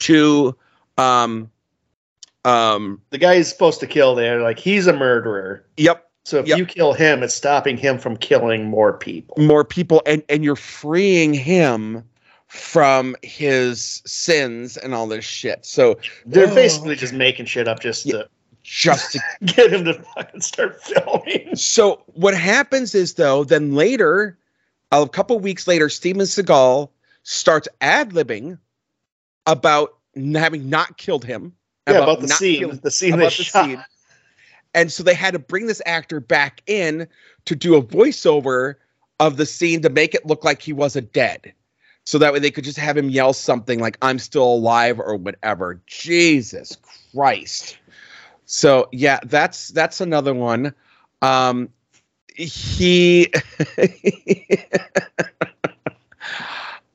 to, um, um, The guy he's supposed to kill there, like he's a murderer. yep, So if Yep. you kill him, it's stopping him from killing more people. more people and and you're freeing him from his sins and all this shit so They're Oh. basically just making shit up just to just to, get him to fucking start filming. so what happens is though then later a couple weeks later steven seagal starts ad-libbing about having not killed him Yeah, about, the scene. killing- the scene about the shot. scene. And so they had to bring this actor back in to do a voiceover of the scene to make it look like he wasn't dead. So that way they could just have him yell something like, I'm still alive or whatever. Jesus Christ. So yeah, that's that's another one. Um he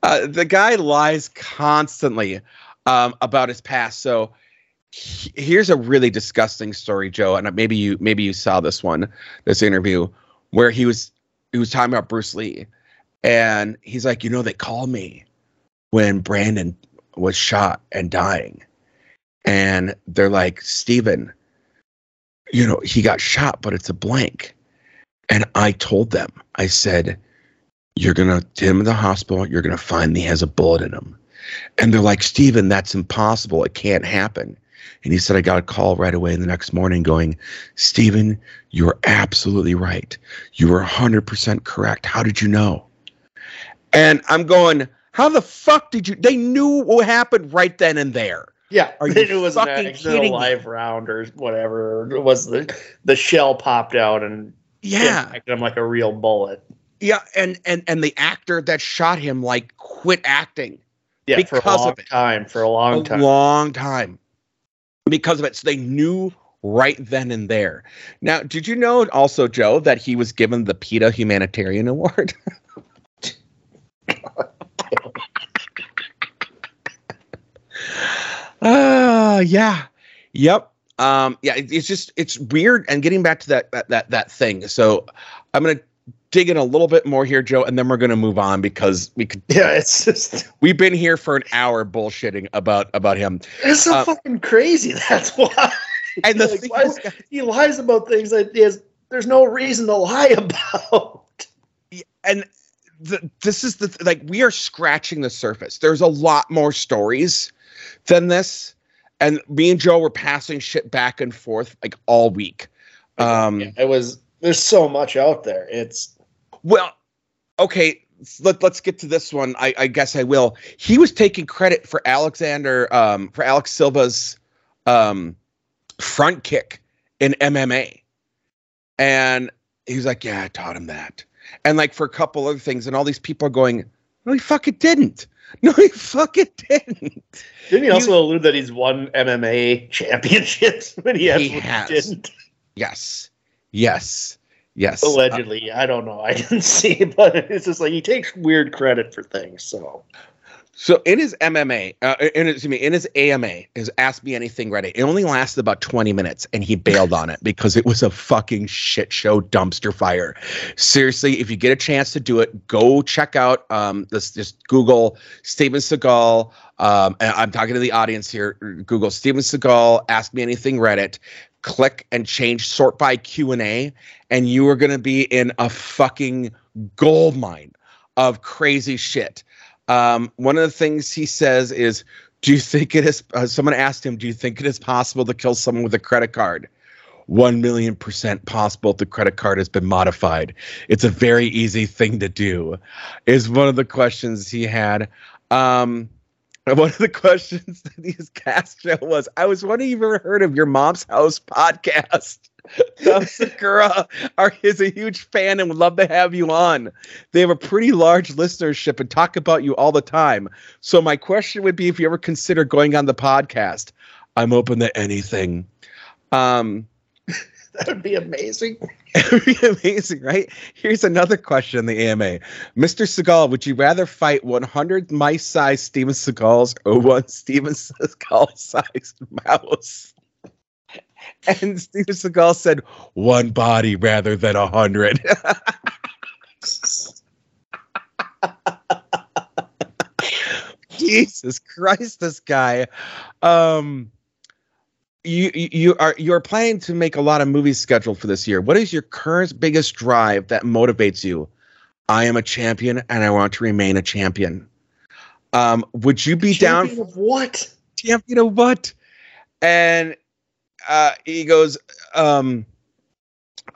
uh, the guy lies constantly um, about his past. So he- here's a really disgusting story, Joe, and maybe you maybe you saw this one, this interview where he was he was talking about Bruce Lee, and he's like, you know, they called me when Brandon was shot and dying, and they're like, Steven, you know, he got shot, but it's a blank, and I told them, I said, you're gonna take him to the hospital, you're gonna find he has a bullet in him. And they're like, Steven, that's impossible. It can't happen. And he said, I got a call right away the next morning going, Steven, you're absolutely right. You were 100% correct. How did you know? And I'm going, how the fuck did you? They knew what happened right then and there. Yeah, Are they you knew it was an accidental live round or whatever. It was the the shell popped out and Yeah. him like a real bullet. Yeah. And, and, and the actor that shot him, like, quit acting Yeah, for a Because long of it. time. For a long a time. long time because of it. So they knew right then and there. Now, did you know also, Joe, that he was given the PETA Humanitarian Award? Ah, yeah, yep, um, yeah. it- it's just it's weird. And getting back to that that that, that thing. So I'm gonna dig in a little bit more here, Joe, and then we're gonna move on because we could. yeah, it's just We've been here for an hour bullshitting about about him. it's so Uh, fucking crazy. That's why. And the Like, is, he lies about things that he has, there's no reason to lie about. and the, this is the like we are scratching the surface. There's a lot more stories than this, and me and Joe were passing shit back and forth like all week. Um, Yeah, it was. There's so much out there. It's Well, okay. Let, let's get to this one. I, I guess I will. He was taking credit for Alexander, um, for Alex Silva's um, front kick in MMA. And he was like, Yeah, I taught him that. And like for a couple other things, and all these people are going, No, he fucking didn't. No, he fucking didn't. didn't he also allude that he's won MMA championships, but he, He has. didn't. Yes. Yes. Yes. Allegedly, I don't know. I didn't see, but it's just like he takes weird credit for things. So So in his MMA, uh, in his, excuse me, in his AMA, his Ask Me Anything Reddit, it only lasted about 20 minutes and he bailed on it because it was a fucking shit show dumpster fire. Seriously, if you get a chance to do it, go check out um this just Google Steven Seagal. Um, I'm talking to the audience here. Google Steven Seagal, Ask Me Anything Reddit. Click and change sort by Q and A, and you are going to be in a fucking gold mine of crazy shit. Um, one of the things he says is, "Do you think it is?" Uh, someone asked him, "Do you think it is possible to kill someone with a credit card?" One million percent possible if the credit card has been modified. It's a very easy thing to do. Is one of the questions he had. Um, one of the questions that his cast show was, I was wondering if you've ever heard of your mom's house podcast. Tom are is a huge fan and would love to have you on. They have a pretty large listenership and talk about you all the time. So my question would be if you ever consider going on the podcast. I'm open to anything. Um that would be amazing. it would be amazing, right? Here's another question in the AMA. Mr. Seagal, would you rather fight 100 mice sized Steven Seagals or one Steven Seagal sized mouse? And Steven Seagal said, one body rather than a hundred. Jesus Christ, this guy. Um, you you- are you are planning to make a lot of movies scheduled for this year. What is your current biggest drive that motivates you? I am a champion and I want to remain a champion. Um, would you be down Champion of what? champion of what? And uh, he goes, um,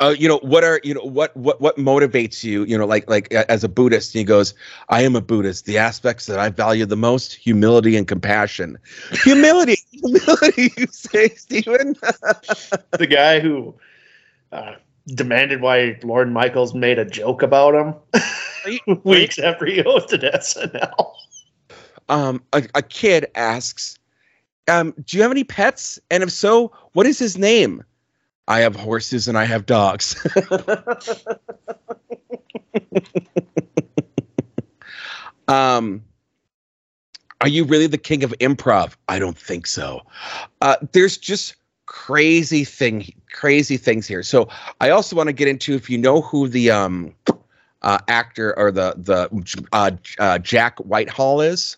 uh, you know, what are you know what what what motivates you? You know, like like as a Buddhist, he goes, I am a Buddhist. The aspects that I value the most: humility and compassion. Humility, humility. You say, Stephen? The guy who uh, demanded why Lorne Michaels made a joke about him weeks after he hosted SNL. um, a, a kid asks, um, "Do you have any pets? And if so, what is his name?" I have horses and I have dogs. um, are you really the king of improv? I don't think so. Uh, there's just crazy thing, crazy things here. So I also want to get into if you know who the um, uh, actor or the the uh, uh, Jack Whitehall is.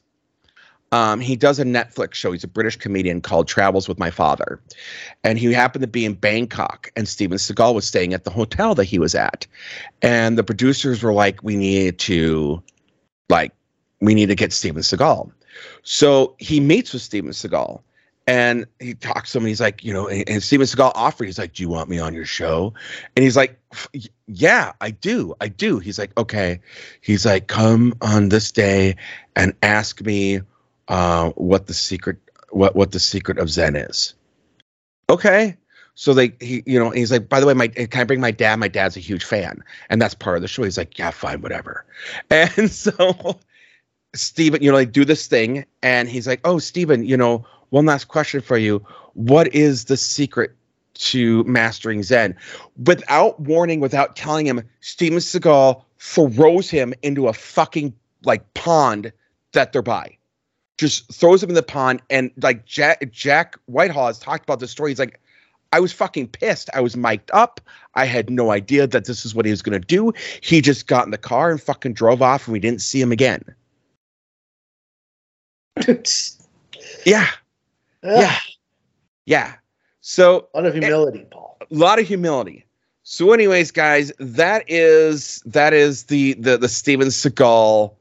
Um, he does a Netflix show. He's a British comedian called Travels with My Father. And he happened to be in Bangkok, and Steven Seagal was staying at the hotel that he was at. And the producers were like, we need to, like, we need to get Steven Seagal. So he meets with Steven Seagal and he talks to him and he's like, you know, and, and Steven Seagal offered, he's like, do you want me on your show? And he's like, yeah, I do. I do. He's like, okay. He's like, come on this day and ask me uh, what the secret what what the secret of Zen is. Okay. So they he you know he's like by the way my can I bring my dad? My dad's a huge fan. And that's part of the show. He's like yeah fine whatever. And so Steven you know like do this thing and he's like oh Steven you know one last question for you. What is the secret to mastering Zen? Without warning without telling him Steven Seagal throws him into a fucking like pond that they're by just throws him in the pond and like Jack Jack Whitehall has talked about this story. He's like, I was fucking pissed. I was mic'd up. I had no idea that this is what he was gonna do. He just got in the car and fucking drove off and we didn't see him again. Yeah. Yeah. Yeah. So A lot of eh, humility, Paul. a lot of humility. So, anyways, guys, that is that is the the the Steven Seagal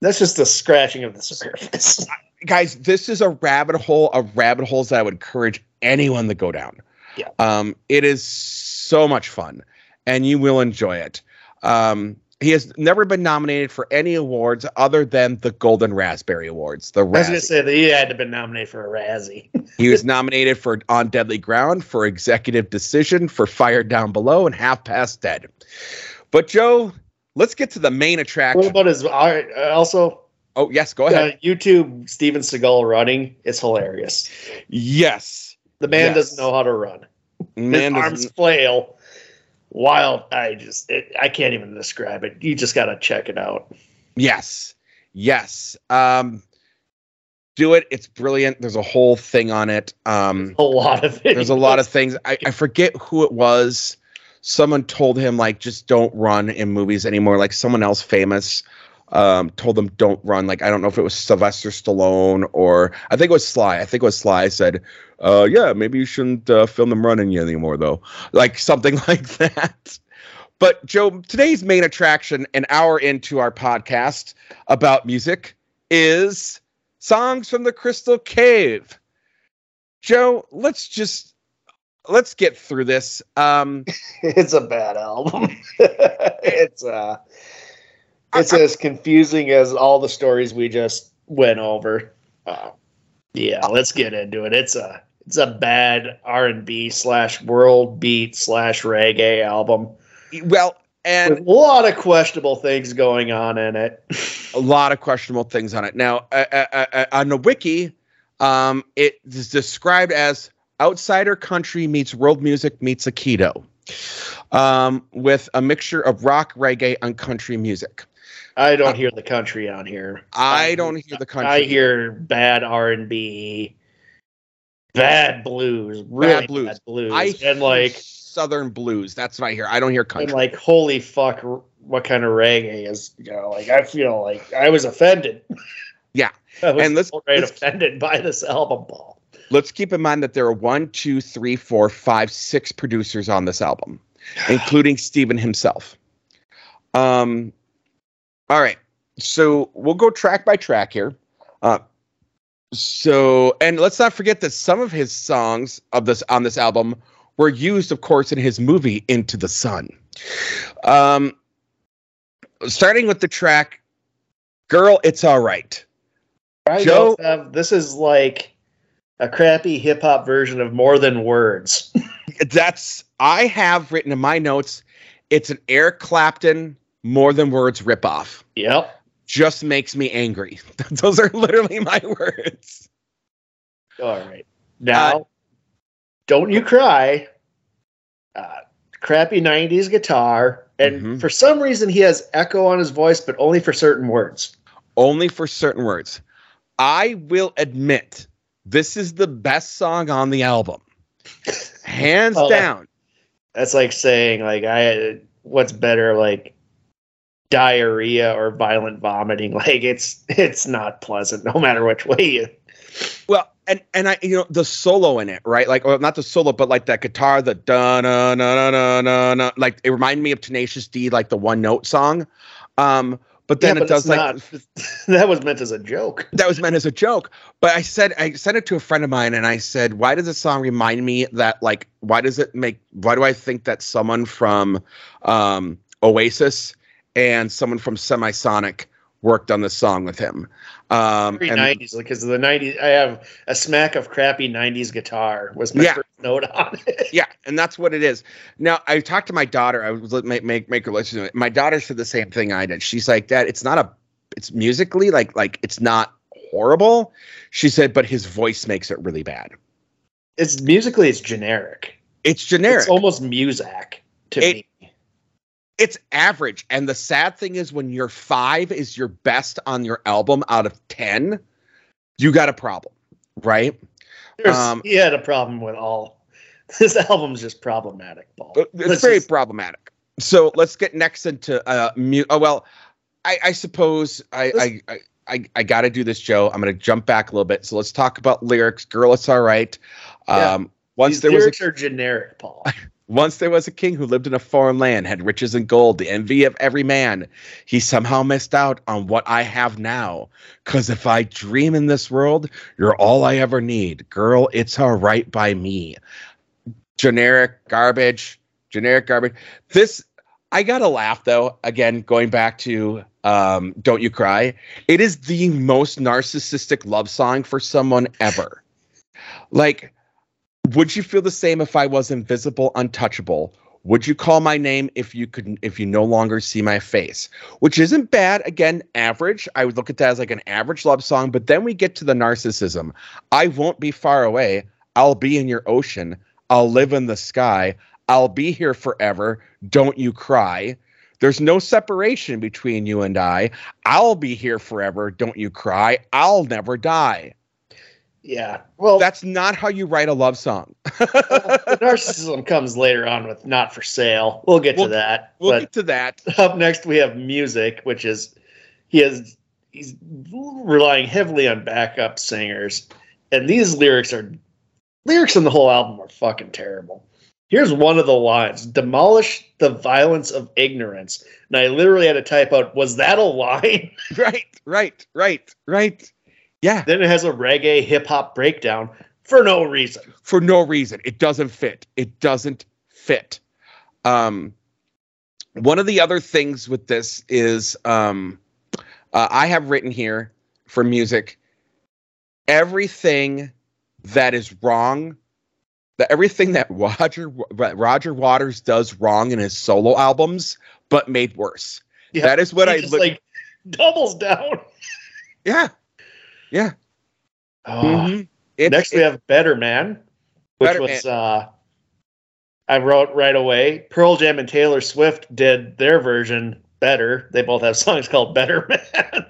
That's just the scratching of the surface. guys, this is a rabbit hole of rabbit holes that I would encourage anyone to go down. Yeah. Um, it is so much fun, and you will enjoy it. Um, he has never been nominated for any awards other than the Golden Raspberry Awards. The I was gonna say that he had to been nominated for a Razzie. He was nominated for On Deadly Ground, for Executive Decision, for Fire Down Below, and Half Past Dead. But Joe, let's get to the main attraction. what about his uh, also Oh yes, go uh, ahead. YouTube Steven Seagal running? It's hilarious. Yes, The man Yes. doesn't know how to run. man. His arms flail. Wild. I just it, I can't even describe it. You just gotta check it out. Yes, yes. Um, do it. It's brilliant. There's a whole thing on it. Um, A lot of it. there's a lot of things. I, I forget who it was. Someone told him like just don't run in movies anymore. Like someone else famous um, told them don't run. Like I don't know if it was Sylvester Stallone or I think it was Sly. I think it was Sly said, uh, "Yeah, maybe you shouldn't uh, film them running you anymore, though." Like something like that. But Joe, today's main attraction, an hour into our podcast about music, is songs from the Crystal Cave. Joe, let's just let's get through this. Um, it's a bad album. it's uh it's as confusing as all the stories we just went over. Uh, yeah, let's get into it. It's a it's a bad R and B slash world beat slash reggae album well, and with a lot of questionable things going on in it. a lot of questionable things on it. Now, uh, uh, uh, on the wiki, um, it is described as outsider country meets world music meets Aikido, um, with a mixture of rock, reggae, and country music. I don't hear the country on here. I don't hear the country. I hear bad R and B, bad blues, really bad blues. blues, I and like Southern blues. That's what I hear. I don't hear and country. like holy fuck, what kind of reggae is you know? Like I feel like I was offended. Yeah. I was And let's- outright let's- offended by this album, Paul. Let's keep in mind that there are one, two, three, four, five, six producers on this album, including Steven himself. Um, all right, so we'll go track by track here. Uh, so, and let's not forget that some of his songs of this on this album were used, of course, in his movie Into the Sun. Um, starting with the track "Girl, It's All Right." I Joe- have, this is like a crappy hip hop version of More Than Words. that's I have written in my notes. It's an Eric Clapton more than words ripoff. yep. Just makes me angry. Those are literally my words. All right. Now, don't you cry. Uh, crappy 90s guitar. And Mhm. for some reason, he has echo on his voice, but only for certain words. Only for certain words. I will admit this is the best song on the album. Hands Oh, down. That's like saying, like, I, what's better, like, diarrhea or violent vomiting. Like, it's, it's not pleasant no matter which way you. Well, and and I you know the solo in it, right? Like, well, not the solo, but like that guitar, the da na na na na na. Like it reminded me of Tenacious D, like the one note song. Um, but then Yeah, it does like not, that was meant as a joke. that was meant as a joke. But I said I sent it to a friend of mine and I said, why does this song remind me that like why does it make why do I think that someone from um Oasis and someone from Semisonic worked on this song with him? Um and 90s because the 90s, I have a smack of crappy 90s guitar was my Yeah. Note on it. yeah, and that's what it is. Now I talked to my daughter. I was make make make her listen to it. My daughter said the same thing I did. She's like, Dad, it's not a it's musically like like it's not horrible. She said, but his voice makes it really bad. It's musically, it's generic. It's generic. It's almost Muzak to It- me. it's average. And the sad thing is, when your five is your best on your album out of 10, you got a problem, right? Um, he had a problem with all. This album's just problematic, Paul. It's Let's very just- problematic. So let's get next into uh, mu- Oh, well, I, I suppose I, I, I, I, I got to do this, Joe. I'm going to jump back a little bit. So let's talk about lyrics. Girl, it's all right. Yeah. Um, once These there was a are generic, Paul. Once there was a king who lived in a foreign land, had riches and gold, the envy of every man. He somehow missed out on what I have now. Cause if I dream in this world, you're all I ever need. Girl, it's all right by me. generic garbage, generic garbage. This I gotta laugh though. Again, going back to um, "Don't You Cry," it is the most narcissistic love song for someone ever. Like, would you feel the same if I was invisible, untouchable? Would you call my name if you could if you no longer see my face? Which isn't bad. Again, average. I would look at that as like an average love song, but then we get to the narcissism. I won't be far away. I'll be in your ocean. I'll live in the sky. I'll be here forever. Don't you cry. There's no separation between you and I. I'll be here forever. Don't you cry. I'll never die. Yeah. Well, That's not how you write a love song. the narcissism comes later on with "Not for Sale." We'll get We'll- to that. We'll but get to that. up next we have music, which is he has he's relying heavily on backup singers, and these lyrics are lyrics in the whole album are fucking terrible. Here's one of the lines: "Demolish the violence of ignorance." And I literally had to type out, "Was that a line?" Right, right, right, right. Yeah, then it has a reggae hip hop breakdown for no reason. for no reason. It doesn't fit. It doesn't fit. Um, one of the other things with this is um, uh, I have written here for music everything that is wrong, that everything that Roger Roger Waters does wrong in his solo albums, but made worse. Yeah, that is what I look. like doubles down. yeah, yeah. Oh. mhm. It's- Next, we have Better Man, which Better was uh, I wrote right away. Pearl Jam and Taylor Swift did their version better. They both have songs called Better Man.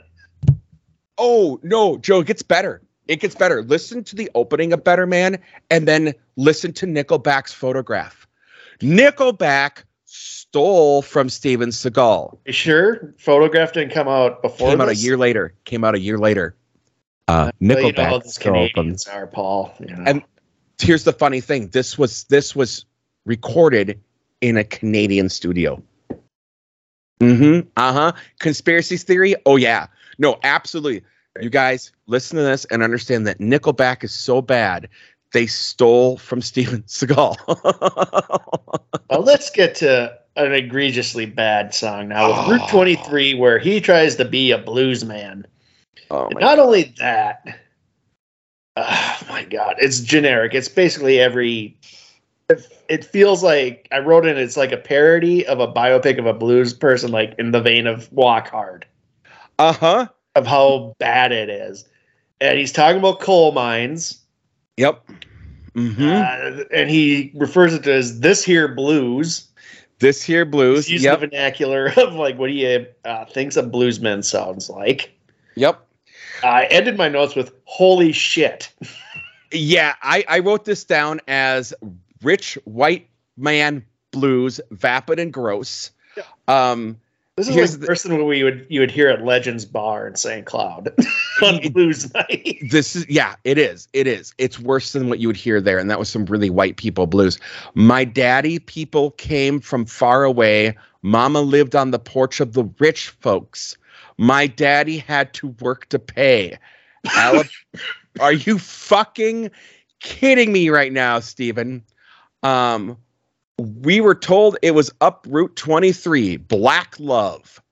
Oh no, Joe, it gets better. It gets better. Listen to the opening of Better Man and then listen to Nickelback's photograph. Nickelback stole from Steven Seagal. you sure? Photograph didn't come out before. Came out a year later. Came out a year later. Uh, Well, you know Nickelback. Canadians are, Paul. you know. And here's the funny thing: this was this was recorded in a Canadian studio. Mm-hmm. Uh-huh. Conspiracy theory? Oh yeah. No, absolutely. You guys listen to this and understand that Nickelback is so bad they stole from Steven Seagal. Well, let's get to an egregiously bad song now with Oh. Route 23, where he tries to be a blues man. Oh not only that, oh my god, it's generic. It's basically every. It, it feels like I wrote in. It's like a parody of a biopic of a blues person, like in the vein of Walk Hard, Uh-huh. of how bad it is. And he's talking about coal mines, Yep. Mm-hmm. uh, and he refers it to as this here blues. this here blues. He's using Yep. the vernacular of like what he uh, thinks a bluesman sounds like. Yep. I ended my notes with "Holy shit." Yeah, I, I wrote this down as rich white man blues, vapid and gross. Um, This is Here's like the- person we would you would hear at Legends Bar in St. Cloud on blues night. this is yeah, it is. It is. It's worse than what you would hear there, and that was some really white people blues. My daddy people came from far away. Mama lived on the porch of the rich folks. My daddy had to work to pay. Are you fucking kidding me right now, Steven? Um, we were told it was up Route 23, Black Love.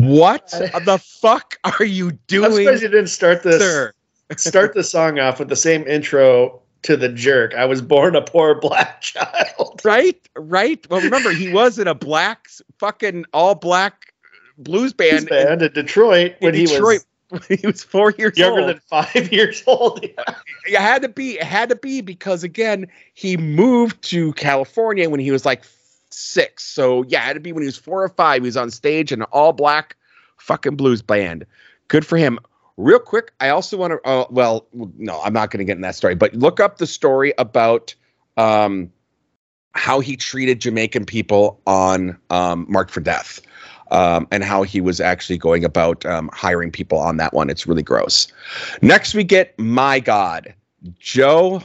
What the fuck are you doing? I'm surprised you didn't start this sir? start the song off with the same intro to the jerk. I was born a poor black child. Right, right. Well, remember he was in a black, fucking all black blues Band, band, band in Detroit in when he was he was four years younger old. than five years old. Yeah. it had to be. It had to be because again, he moved to California when he was like six. So yeah, it had to be when he was four or five. He was on stage in an all black fucking blues band. Good for him. Real quick, I also want to. Uh, well, no, I'm not going to get in that story. But look up the story about um, how he treated Jamaican people on um, Marked for Death. Um, and how he was actually going about um, hiring people on that one. It's really gross. Next, we get My God. Joe,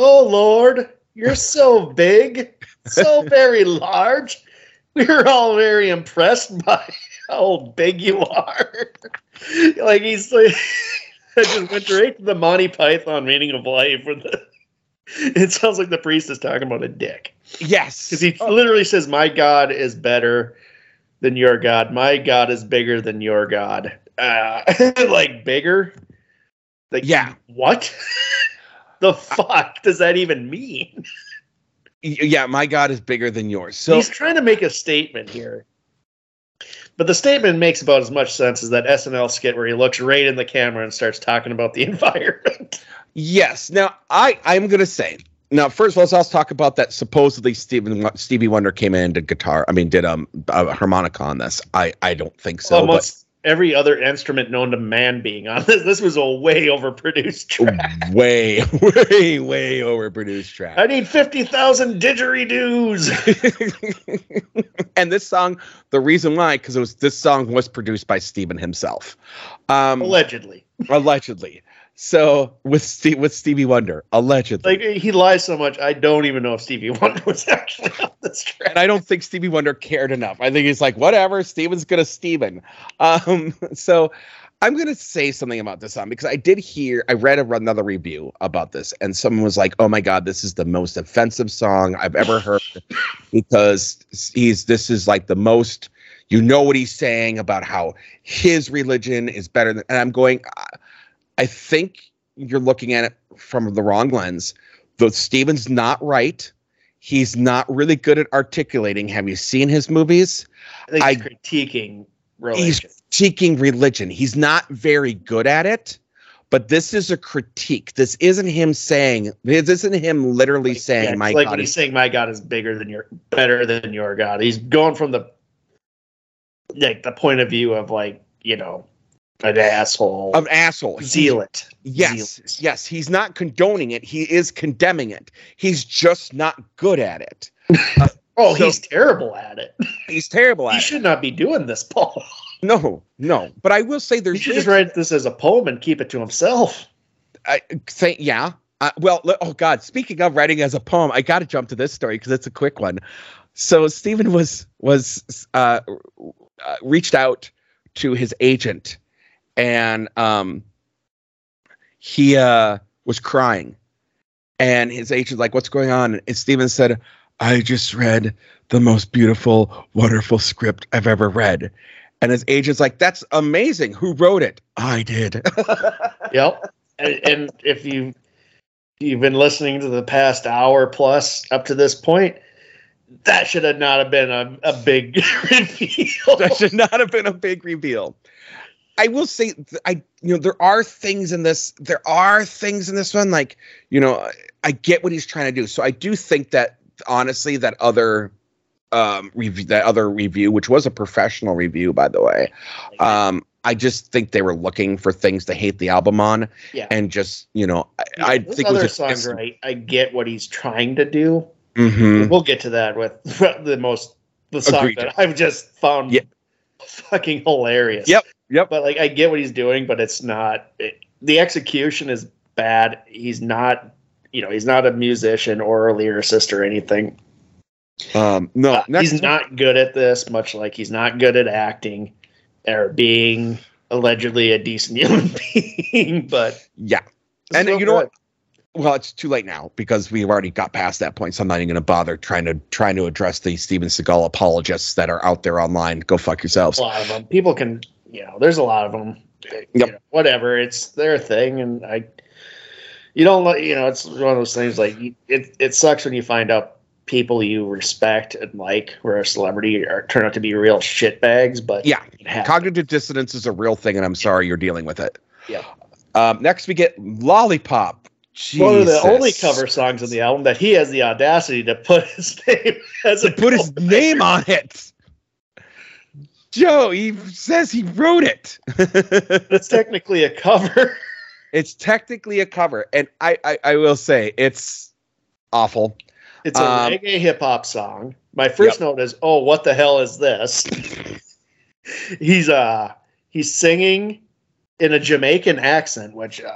Oh Lord, you're so big, so very large. We were all very impressed by how big you are. like he's like, I just went straight to the Monty Python meaning of life with the It sounds like the priest is talking about a dick Yes. because he literally says, "My God is better than your God. My God is bigger than your God." Uh, like bigger? Like Yeah. What? the fuck does that even mean? Yeah, my God is bigger than yours. So He's trying to make a statement here. But the statement makes about as much sense as that SNL skit where he looks right in the camera and starts talking about the environment. Yes. Now I I'm gonna say now first of all, let's talk about that. Supposedly Steven Stevie Wonder came in and did guitar. I mean, did um a harmonica on this. I I don't think so. but- Almost every other instrument known to man being on this. This was a way overproduced track. way, way, way overproduced track. I need 50,000 didgeridoos. and this song, the reason why, because it was this song was produced by Steven himself, um, Allegedly. allegedly. So with Steve, with Stevie Wonder, allegedly. Like he lies so much, I don't even know if Stevie Wonder was actually on this track. and I don't think Stevie Wonder cared enough. I think he's like, whatever, Steven's gonna Steven. Um, so I'm gonna say something about this song because I did hear, I read a, another review about this, and someone was like, "Oh my god, this is the most offensive song I've ever heard," because he's this is like the most. You know what he's saying about how his religion is better than, and I'm going. I- I think you're looking at it from the wrong lens. Though Steven's not right he's not really good at articulating. Have you seen his movies? I think he's I- critiquing religion. He's critiquing religion. He's not very good at it. But this is a critique. This isn't him saying. This isn't him literally Like, saying, yeah, "My like God he's saying my God is bigger than your better than your God. He's going from the like the point of view of like, you know, an asshole. an asshole." Zealot. Yes, Zealot. yes. He's not condoning it. He is condemning it. He's just not good at it. Oh, So- he's terrible at it. He's terrible He at it. should not be doing this, Paul. No, no. But I will say He there's should just write this as a poem and keep it to himself. I say yeah. Uh, well, oh God. Speaking of writing as a poem, I got to jump to this story because it's a quick one. So Steven was was uh, uh, reached out to his agent, and um, he uh, was crying, and his agent's like, "What's going on?" And Steven said, "I just read the most beautiful, wonderful script I've ever read." And his agent's like, "That's amazing. Who wrote it? I did." Yep. and, and if you you've been listening to the past hour plus up to this point, that should have not have been a, a big reveal. that should not have been a big reveal. I will say, I you know there are things in this. There are things in this one, like you know, I- get what he's trying to do. So I do think that honestly, that other um review, that other review, which was a professional review, by the way, um, I just think they were looking for things to hate the album on, Yeah. and just you know, I, Yeah, I think it was other songs are I, I get what he's trying to do. Mhm. We'll get to that with the most the song Agreed. that I've just found Yeah. fucking hilarious. Yep, yep. But like I get what he's doing, but it's not it, the execution is bad. He's not you know, he's not a musician or a lyricist or anything. Um, no, Uh, next he's not good at this, much like he's not good at acting or being allegedly a decent human being. But Yeah. And is you know what? Well, it's too late now because we've already got past that point. So I'm not even going to bother trying to trying to address the Steven Seagal apologists that are out there online. Go fuck yourselves. a lot of them. People can, you know, there's a lot of them. Yep. whatever, it's their thing, and I, you don't, let- you know, it's one of those things. Like it, it sucks when you find out people you respect and like, who are a celebrity, are turn out to be real shitbags. But Yeah, cognitive dissonance is a real thing, and I'm sorry you're dealing with it. Yeah. Um, next, we get Lollipop. one of the only cover songs in the album that he has the audacity to put his name as a to put his name on it. Joe, he says he wrote it. It's technically a cover. it's technically a cover, and I, I, I will say it's awful. It's a Um, reggae hip hop song. My first note is, "Oh, what the hell is this?" he's uh he's singing in a Jamaican accent, which uh,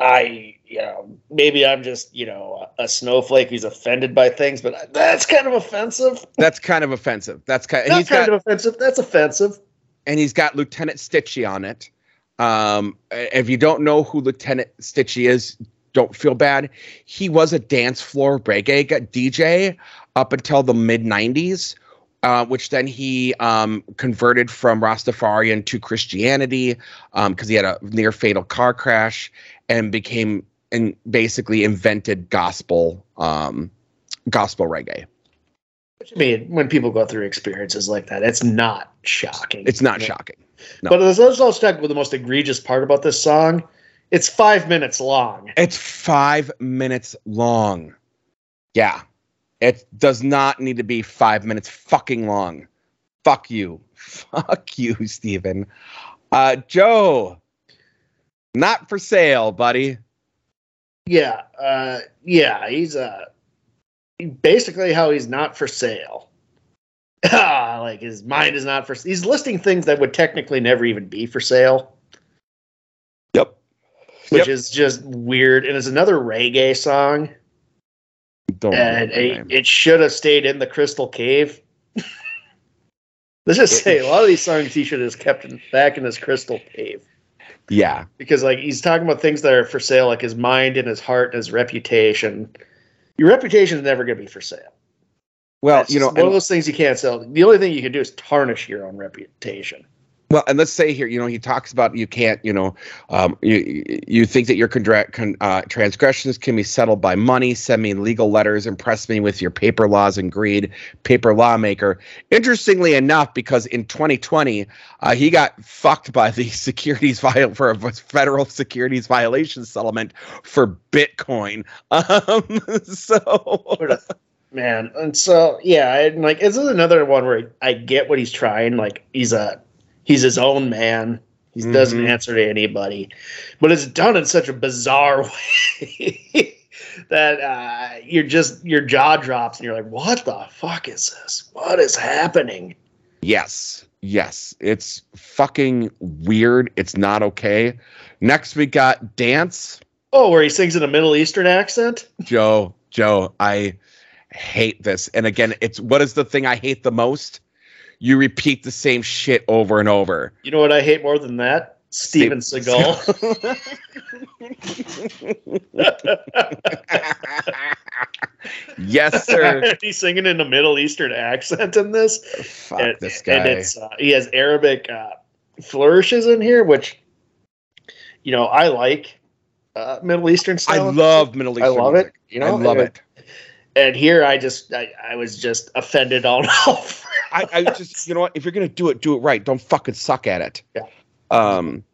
I you know maybe I'm just you know a snowflake who's offended by things, but that's kind of offensive. That's kind of offensive. That's kind. That's he's kind got of offensive. That's offensive. and he's got Lieutenant Stitchie on it. Um, if you don't know who Lieutenant Stitchie is, don't feel bad. He was a dance floor reggae DJ up until the mid 90s, uh, which then he um, converted from Rastafarian to Christianity because um, he had a near fatal car crash and became and basically invented gospel um, gospel reggae. I mean, when people go through experiences like that, it's not shocking. It's not shocking. No. But let's also talk with the most egregious part about this song. It's five minutes long. It's five minutes long. Yeah. It does not need to be five minutes fucking long. Fuck you. Fuck you, Steven. Uh, Joe, not for sale, buddy. Yeah. Uh, yeah. He's uh, basically how he's not for sale. like his mind is not for. He's listing things that would technically never even be for sale. Yep. Which Yep. is just weird, and it's another reggae song, Don't and it, it should have stayed in the Crystal Cave. Let's just say a lot of these songs he should have kept in, back in his Crystal Cave yeah. because, like, he's talking about things that are for sale, like his mind and his heart and his reputation. Your reputation is never going to be for sale. Well, It's you know, one of those things you can't sell. The only thing you can do is tarnish your own reputation. Well, and let's say here, you know, he talks about you can't, you know, um, you you think that your con, uh, transgressions can be settled by money. Send me legal letters. Impress me with your paper laws and greed, paper lawmaker. Interestingly enough, because in 2020, uh, he got fucked by the securities viol for a federal securities violation settlement for Bitcoin. Um, so man and so yeah and like this is another one where i get what he's trying like he's a he's his own man he doesn't Mhm. answer to anybody but it's done in such a bizarre way that uh you're just your jaw drops and you're like what the fuck is this what is happening Yes. Yes. It's fucking weird. It's not okay. Next we got dance. oh where he sings in a middle eastern accent Joe, Joe, I hate this. And again, it's what is the thing I hate the most? You repeat the same shit over and over. you know what i hate more than that steven seagal yes, sir. he's singing in a middle eastern accent in this Fuck and, this guy. and it's uh, he has Arabic uh, flourishes in here, which you know I like uh, Middle Eastern style. I love Middle Eastern. I love it, you know, I love it. And here I just I, I was just offended all over. I, I just, you know what? If you're gonna do it, do it right. Don't fucking suck at it. Yeah. Um.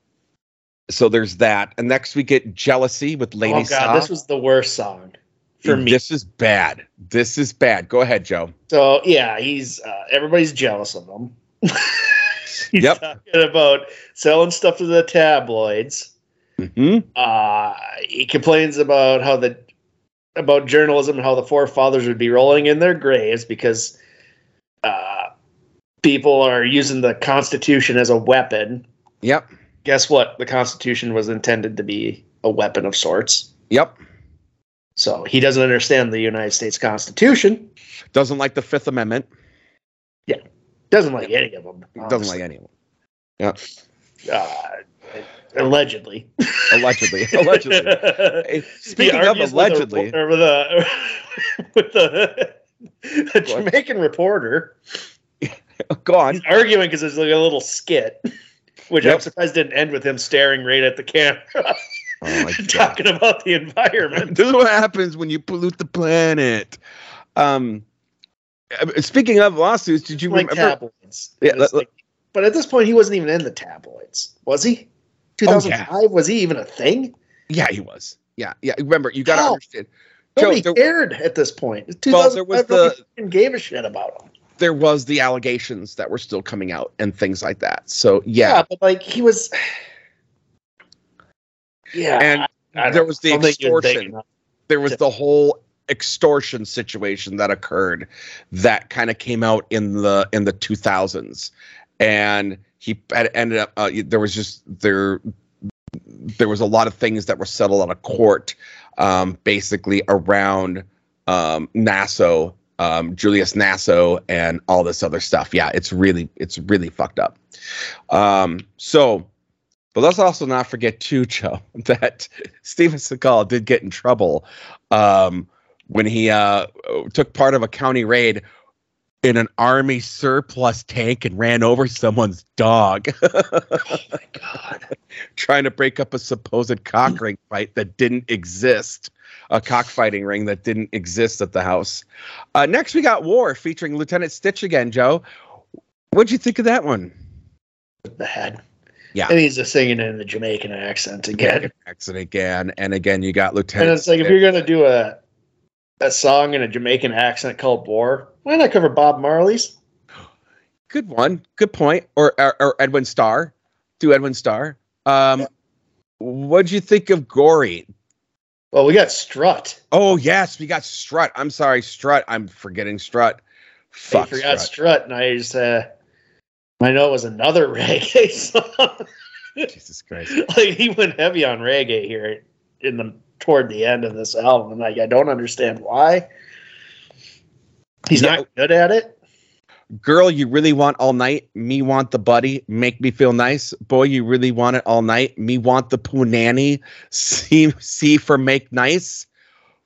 So there's that, and next we get jealousy with Lady oh god, this was the worst song for me. This is bad. This is bad. Go ahead, Joe. So yeah, he's uh, everybody's jealous of him. he's Yep. talking about selling stuff to the tabloids. hmm uh, he complains about how the about journalism and how the forefathers would be rolling in their graves because uh, people are using the Constitution as a weapon. Yep. Guess what? The Constitution was intended to be a weapon of sorts. Yep. So he doesn't understand the United States Constitution. Doesn't like the Fifth Amendment. Yeah. Doesn't like any of them. Doesn't like any of them. Uh, allegedly. Allegedly. Allegedly. Hey, Speaking of argues with a allegedly, with a with a, a Jamaican reporter. go on. He's arguing because there's like a little skit, which I'm surprised didn't end with him staring right at the camera, Oh talking about the environment. This is what happens when you pollute the planet. Um, speaking of lawsuits, did you like remember? tabloids. Yeah, let- like- but at this point, he wasn't even in the tabloids, was he? Oh, 2005 was he even a thing? Yeah, he was. Yeah, yeah. Remember, you got to understand. Joe, Nobody there- cared at this point. Well, there was the- gave a shit about him. There was the allegations that were still coming out and things like that. So yeah, Yeah, but like he was. Yeah, and I don't there was the I don't think he was big extortion. there was the whole extortion situation that occurred that kind of came out in the in the 2000s and he ended up uh, there was just there there was a lot of things that were settled out of court um, basically around um, nasso um, julius nasso and all this other stuff. Yeah it's really it's really fucked up. Um, so But let's also not forget too, Joe, that Steven Seagal did get in trouble um, when he uh, took part of a county raid in an army surplus tank and ran over someone's dog, Oh my god. trying to break up a supposed cock ring fight that didn't exist. A cockfighting ring that didn't exist at the house. Uh, next, we got War featuring Lieutenant Stitch again, Joe. What'd you think of that one? Bad. Yeah. And he's just singing in the Jamaican accent again. Accent again, and again, you got Lieutenant. And it's like if you're gonna do a a song in a Jamaican accent called War, why not cover Bob Marley's? Good one. Good point. Or or, or Edwin Starr. Do Edwin Starr. Um, Yeah. What'd you think of Gory? Well, we got Strut. Oh yes, we got Strut. I'm sorry, Strut. I'm forgetting Strut. I Fuck forgot Strut. Strut, and I just uh, I know it was another reggae song. Jesus Christ. like he went heavy on reggae here in the toward the end of this album. Like I don't understand why. He's Yeah. not good at it. Girl, you really want all night? Me want the buddy. Make me feel nice. Boy, you really want it all night? Me want the punani. See, see for make nice.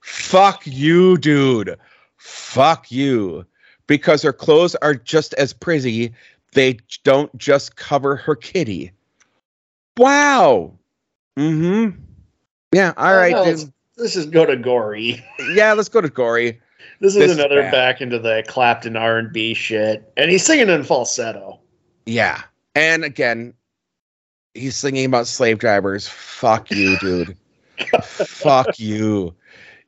Fuck you, dude. Fuck you. Because her clothes are just as pretty. They don't just cover her kitty. Wow. Mm-hmm. Yeah. All oh, right. Oh, no, dude. let's, let's just go to Gory. Yeah. Let's go to Gory. This is This another bad. back into the Clapton R and B shit, and he's singing in falsetto. Yeah. And again, he's singing about slave drivers. Fuck you, dude. Fuck you.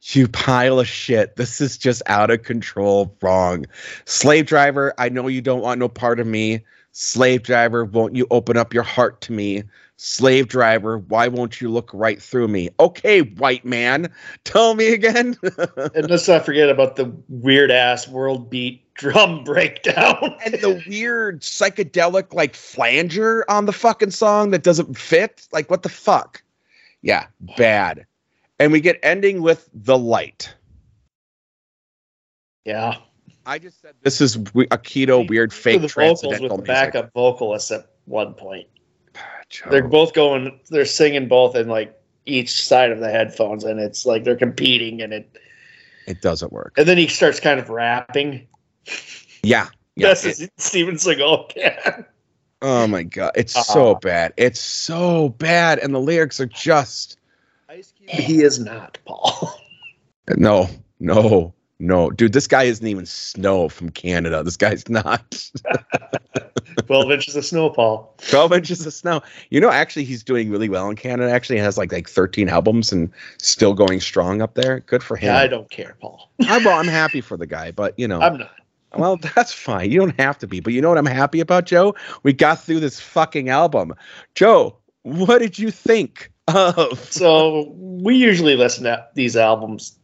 You pile of shit. This is just out of control. Wrong. Slave driver, I know you don't want no part of me. Slave driver, won't you open up your heart to me? Slave driver, why won't you look right through me? Okay, white man, tell me again. And let's not forget about the weird ass world beat drum breakdown. and the weird psychedelic like flanger on the fucking song that doesn't fit. Like what the fuck? Yeah, bad. And we get ending with the light. yeah, I just said this is a keto weird fake the vocals with the backup vocalists at one point. Joe. They're both going. They're singing both in like each side of the headphones, and it's like they're competing, and it. it doesn't work. And then he starts kind of rapping. Yeah. Yeah. That's it- as Steven Seagal can. oh my god. It's uh-huh. so Uh-uh. bad. It's so bad. And the lyrics are just He is not Paul. no, no, no. Dude, this guy isn't even snow from Canada. This guy's not. Twelve inches of snow, Paul. 12 inches of snow. You know, actually, he's doing really well in Canada. Actually, has like like 13 albums and still going strong up there. Good for him. Yeah, I don't care, Paul. I, well, I'm happy for the guy, but you know, I'm not. well, that's fine. You don't have to be. But you know what I'm happy about, Joe? We got through this fucking album. Joe, what did you think of? So we usually listen to these albums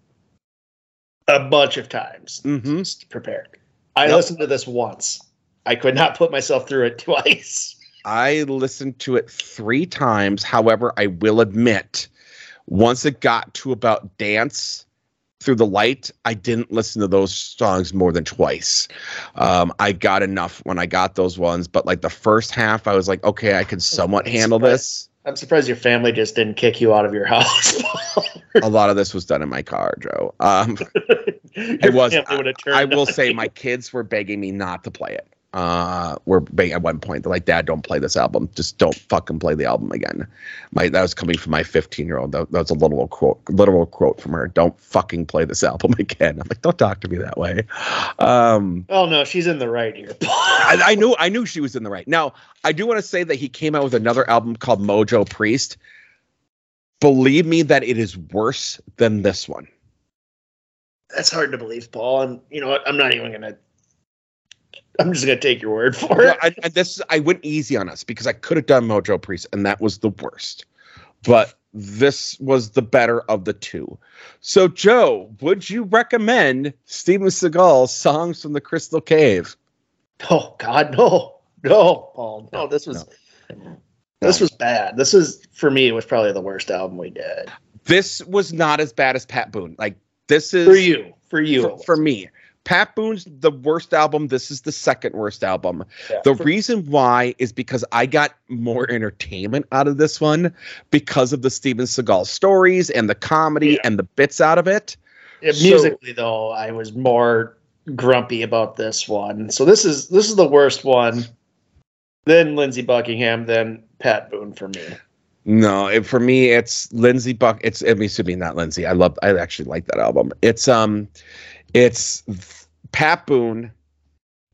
a bunch of times. Mhm. Just prepared. I Yep. listened to this once. I could not put myself through it twice. I listened to it three times. However, I will admit, once it got to about dance through the light, I didn't listen to those songs more than twice. Um, I got enough when I got those ones, but like the first half, I was like, okay, I can somewhat handle this. I'm surprised your family just didn't kick you out of your house. A lot of this was done in my car, Joe. Um, Your was- family would have turned I will say my kids were begging me not to play it. Uh, were begging at one point. They're like, "Dad, don't play this album. Just don't fucking play the album again." My that was coming from my 15 year old. That, that was a literal quote, literal quote from her. Don't fucking play this album again. I'm like, don't talk to me that way. Um, Oh no, she's in the right here. I, I knew I knew she was in the right. Now, I do want to say that he came out with another album called Mojo Priest. Believe me that it is worse than this one. That's hard to believe, Paul. And you know what? I'm not even gonna. I'm just gonna take your word for Well, it. I, and this I went easy on us because I could have done Mojo Priest, and that was the worst. But this was the better of the two. So, Joe, would you recommend Steven Seagal's songs from the Crystal Cave? Oh God, no, no, Paul, no. This was this was bad. This is for me. It was probably the worst album we did This was not as bad as Pat Boone. Like this is for you. For you, for, for me. Pat Boone's the worst album. This is the second worst album. Yeah. The reason why is because I got more entertainment out of this one because of the Steven Seagal stories and the comedy Yeah. and the bits out of it. So- musically though, I was more grumpy about this one. So this is this is the worst one. Then Lindsey Buckingham, then Pat Boone for me. No, it, for me, it's Lindsey Buck. It's I mean, excuse me, not Lindsey. I love. I actually like that album. It's um, it's Pat Boone.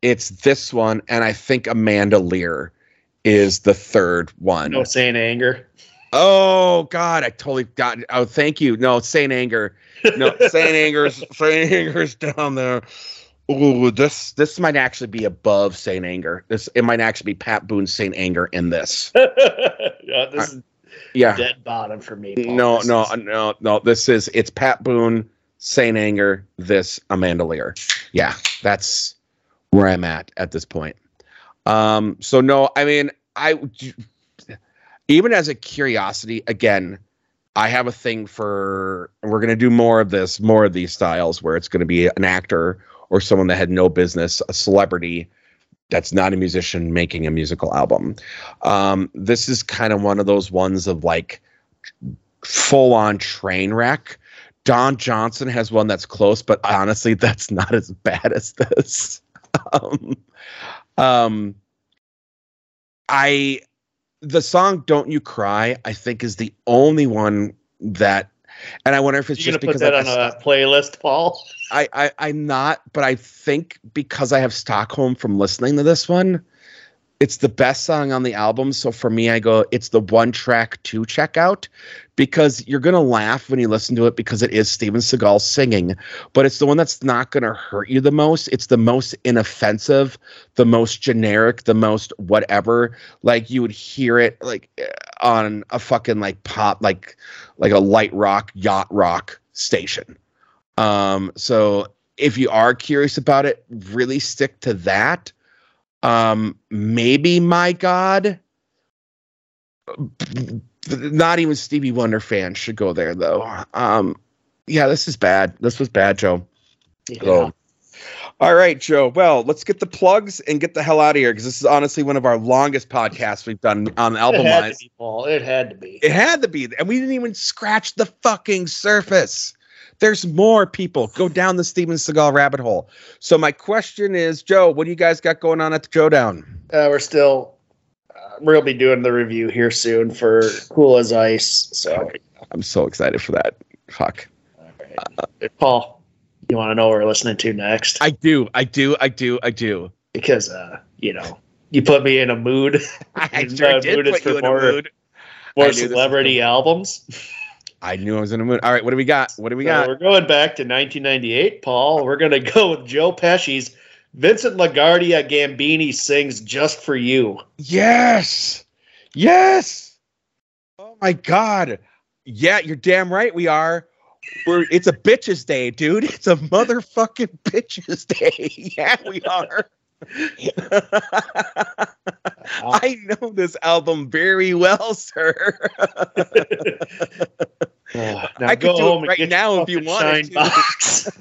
It's this one, and I think Amanda Lear is the third one. No Saint Anger. Oh God, I totally got. Oh, thank you. No, Saint Anger. No, Saint Anger's Saint Anger's down there. Ooh, this this might actually be above Saint Anger. This it might actually be Pat Boone's Saint Anger in this. yeah, this is Yeah. dead bottom for me. Paul. No, This no, is- no, no. This is it's Pat Boone, Saint Anger, this Amanda Lear. Yeah, that's where I'm at at this point. Um, so no, I mean, I even as a curiosity, again, I have a thing for we're gonna do more of this, more of these styles where it's gonna be an actor or someone that had no business, a celebrity that's not a musician making a musical album. Um, this is kind of one of those ones of like full on train wreck. Don Johnson has one that's close, but honestly, that's not as bad as this. um, um, I the song "Don't You Cry" I think is the only one that, and I wonder if it's You just put because that I, on a playlist, Paul? I, I I'm not, but I think because I have Stockholm from listening to this one, it's the best song on the album. So for me, I go, it's the one track to check out because you're gonna laugh when you listen to it because it is Steven Seagal singing, but it's the one that's not gonna hurt you the most. It's the most inoffensive, the most generic, the most whatever. Like you would hear it like eh, on a fucking like pop, like like a light rock, yacht rock station. Um, so if you are curious about it, really stick to that. Um, maybe my God. Not even Stevie Wonder fans should go there though. Um, yeah, this is bad. This was bad, Joe. Yeah. Oh. All right, Joe. Well, let's get the plugs and get the hell out of here because this is honestly one of our longest podcasts we've done on album it had to be, Paul. It had to be. It had to be, and we didn't even scratch the fucking surface. There's more people. Go down the Steven Seagal rabbit hole. So my question is, Joe, what do you guys got going on at the Joe Down? Uh, we're still. Uh, we'll be doing the review here soon for Cool as Ice. So, I'm so excited for that. Fuck. Uh, Paul, you want to know what we're listening to next? I do. I do. I do. I do. because uh, you know, you put me in a mood. I sure did mood is put you for in a mood. More celebrity albums. I knew I was in a mood. All right, what do we got? What do we So got? we're going back to 1998, Paul. We're going to go with Joe Pesci's Vincent LaGuardia Gambini sings "Just for You." Yes. Yes. Oh my god. Yeah, you're damn right we are. We're it's a bitches day, dude. It's a motherfucking bitches day. Yeah, we are. I know this album very well, sir. now I could go do it right now if you wanted to.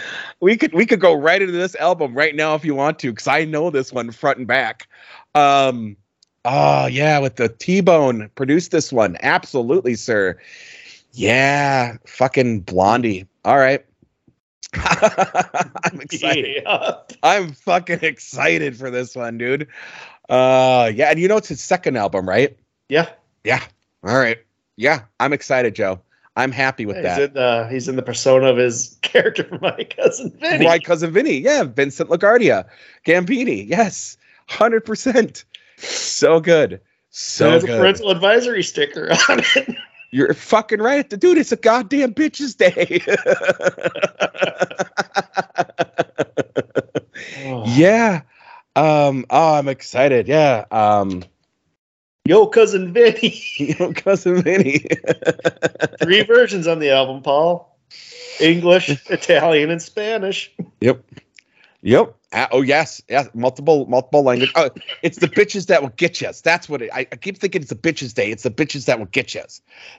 we could we could go right into this album right now if you want to, because I know this one front and back. Um, oh yeah, with the T Bone produced this one, absolutely, sir. Yeah, fucking Blondie. All right. I'm excited. yeah. I'm fucking excited for this one, dude. Uh, yeah, and you know it's his second album, right? Yeah. Yeah. All right. Yeah, I'm excited, Joe. I'm happy with He's that. in the he's in the persona of his character from my cousin Vinny. My cousin Vinny. Yeah, Vincent LaGuardia. Gambini. Yes. 100%. So good. So There's a good. parental advisory sticker on it. You're fucking right. Dude, it's a goddamn bitches day. yeah. Um, oh, I'm excited. Yeah. Um, Yo, cousin Vinny. Yo, cousin Vinny. Three versions on the album, Paul. English, Italian, and Spanish. Yep. Yep. Uh, oh yes, yes. Multiple, multiple language. Oh, it's the bitches that will get you. That's what it. I, I keep thinking it's the bitches day. It's the bitches that will get you.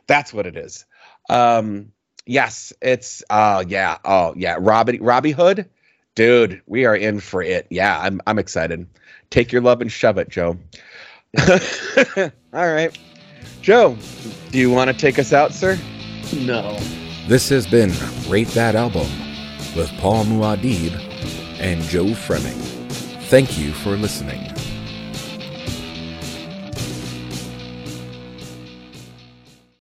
That's what it is. Um, Yes, it's uh yeah, oh yeah, Robbie Robbie Hood. Dude, we are in for it. Yeah, I'm I'm excited. Take your love and shove it, Joe. All right. Joe, do you want to take us out, sir? No. This has been Rate That Album with Paul Muad'Dib and Joe Fremming. Thank you for listening.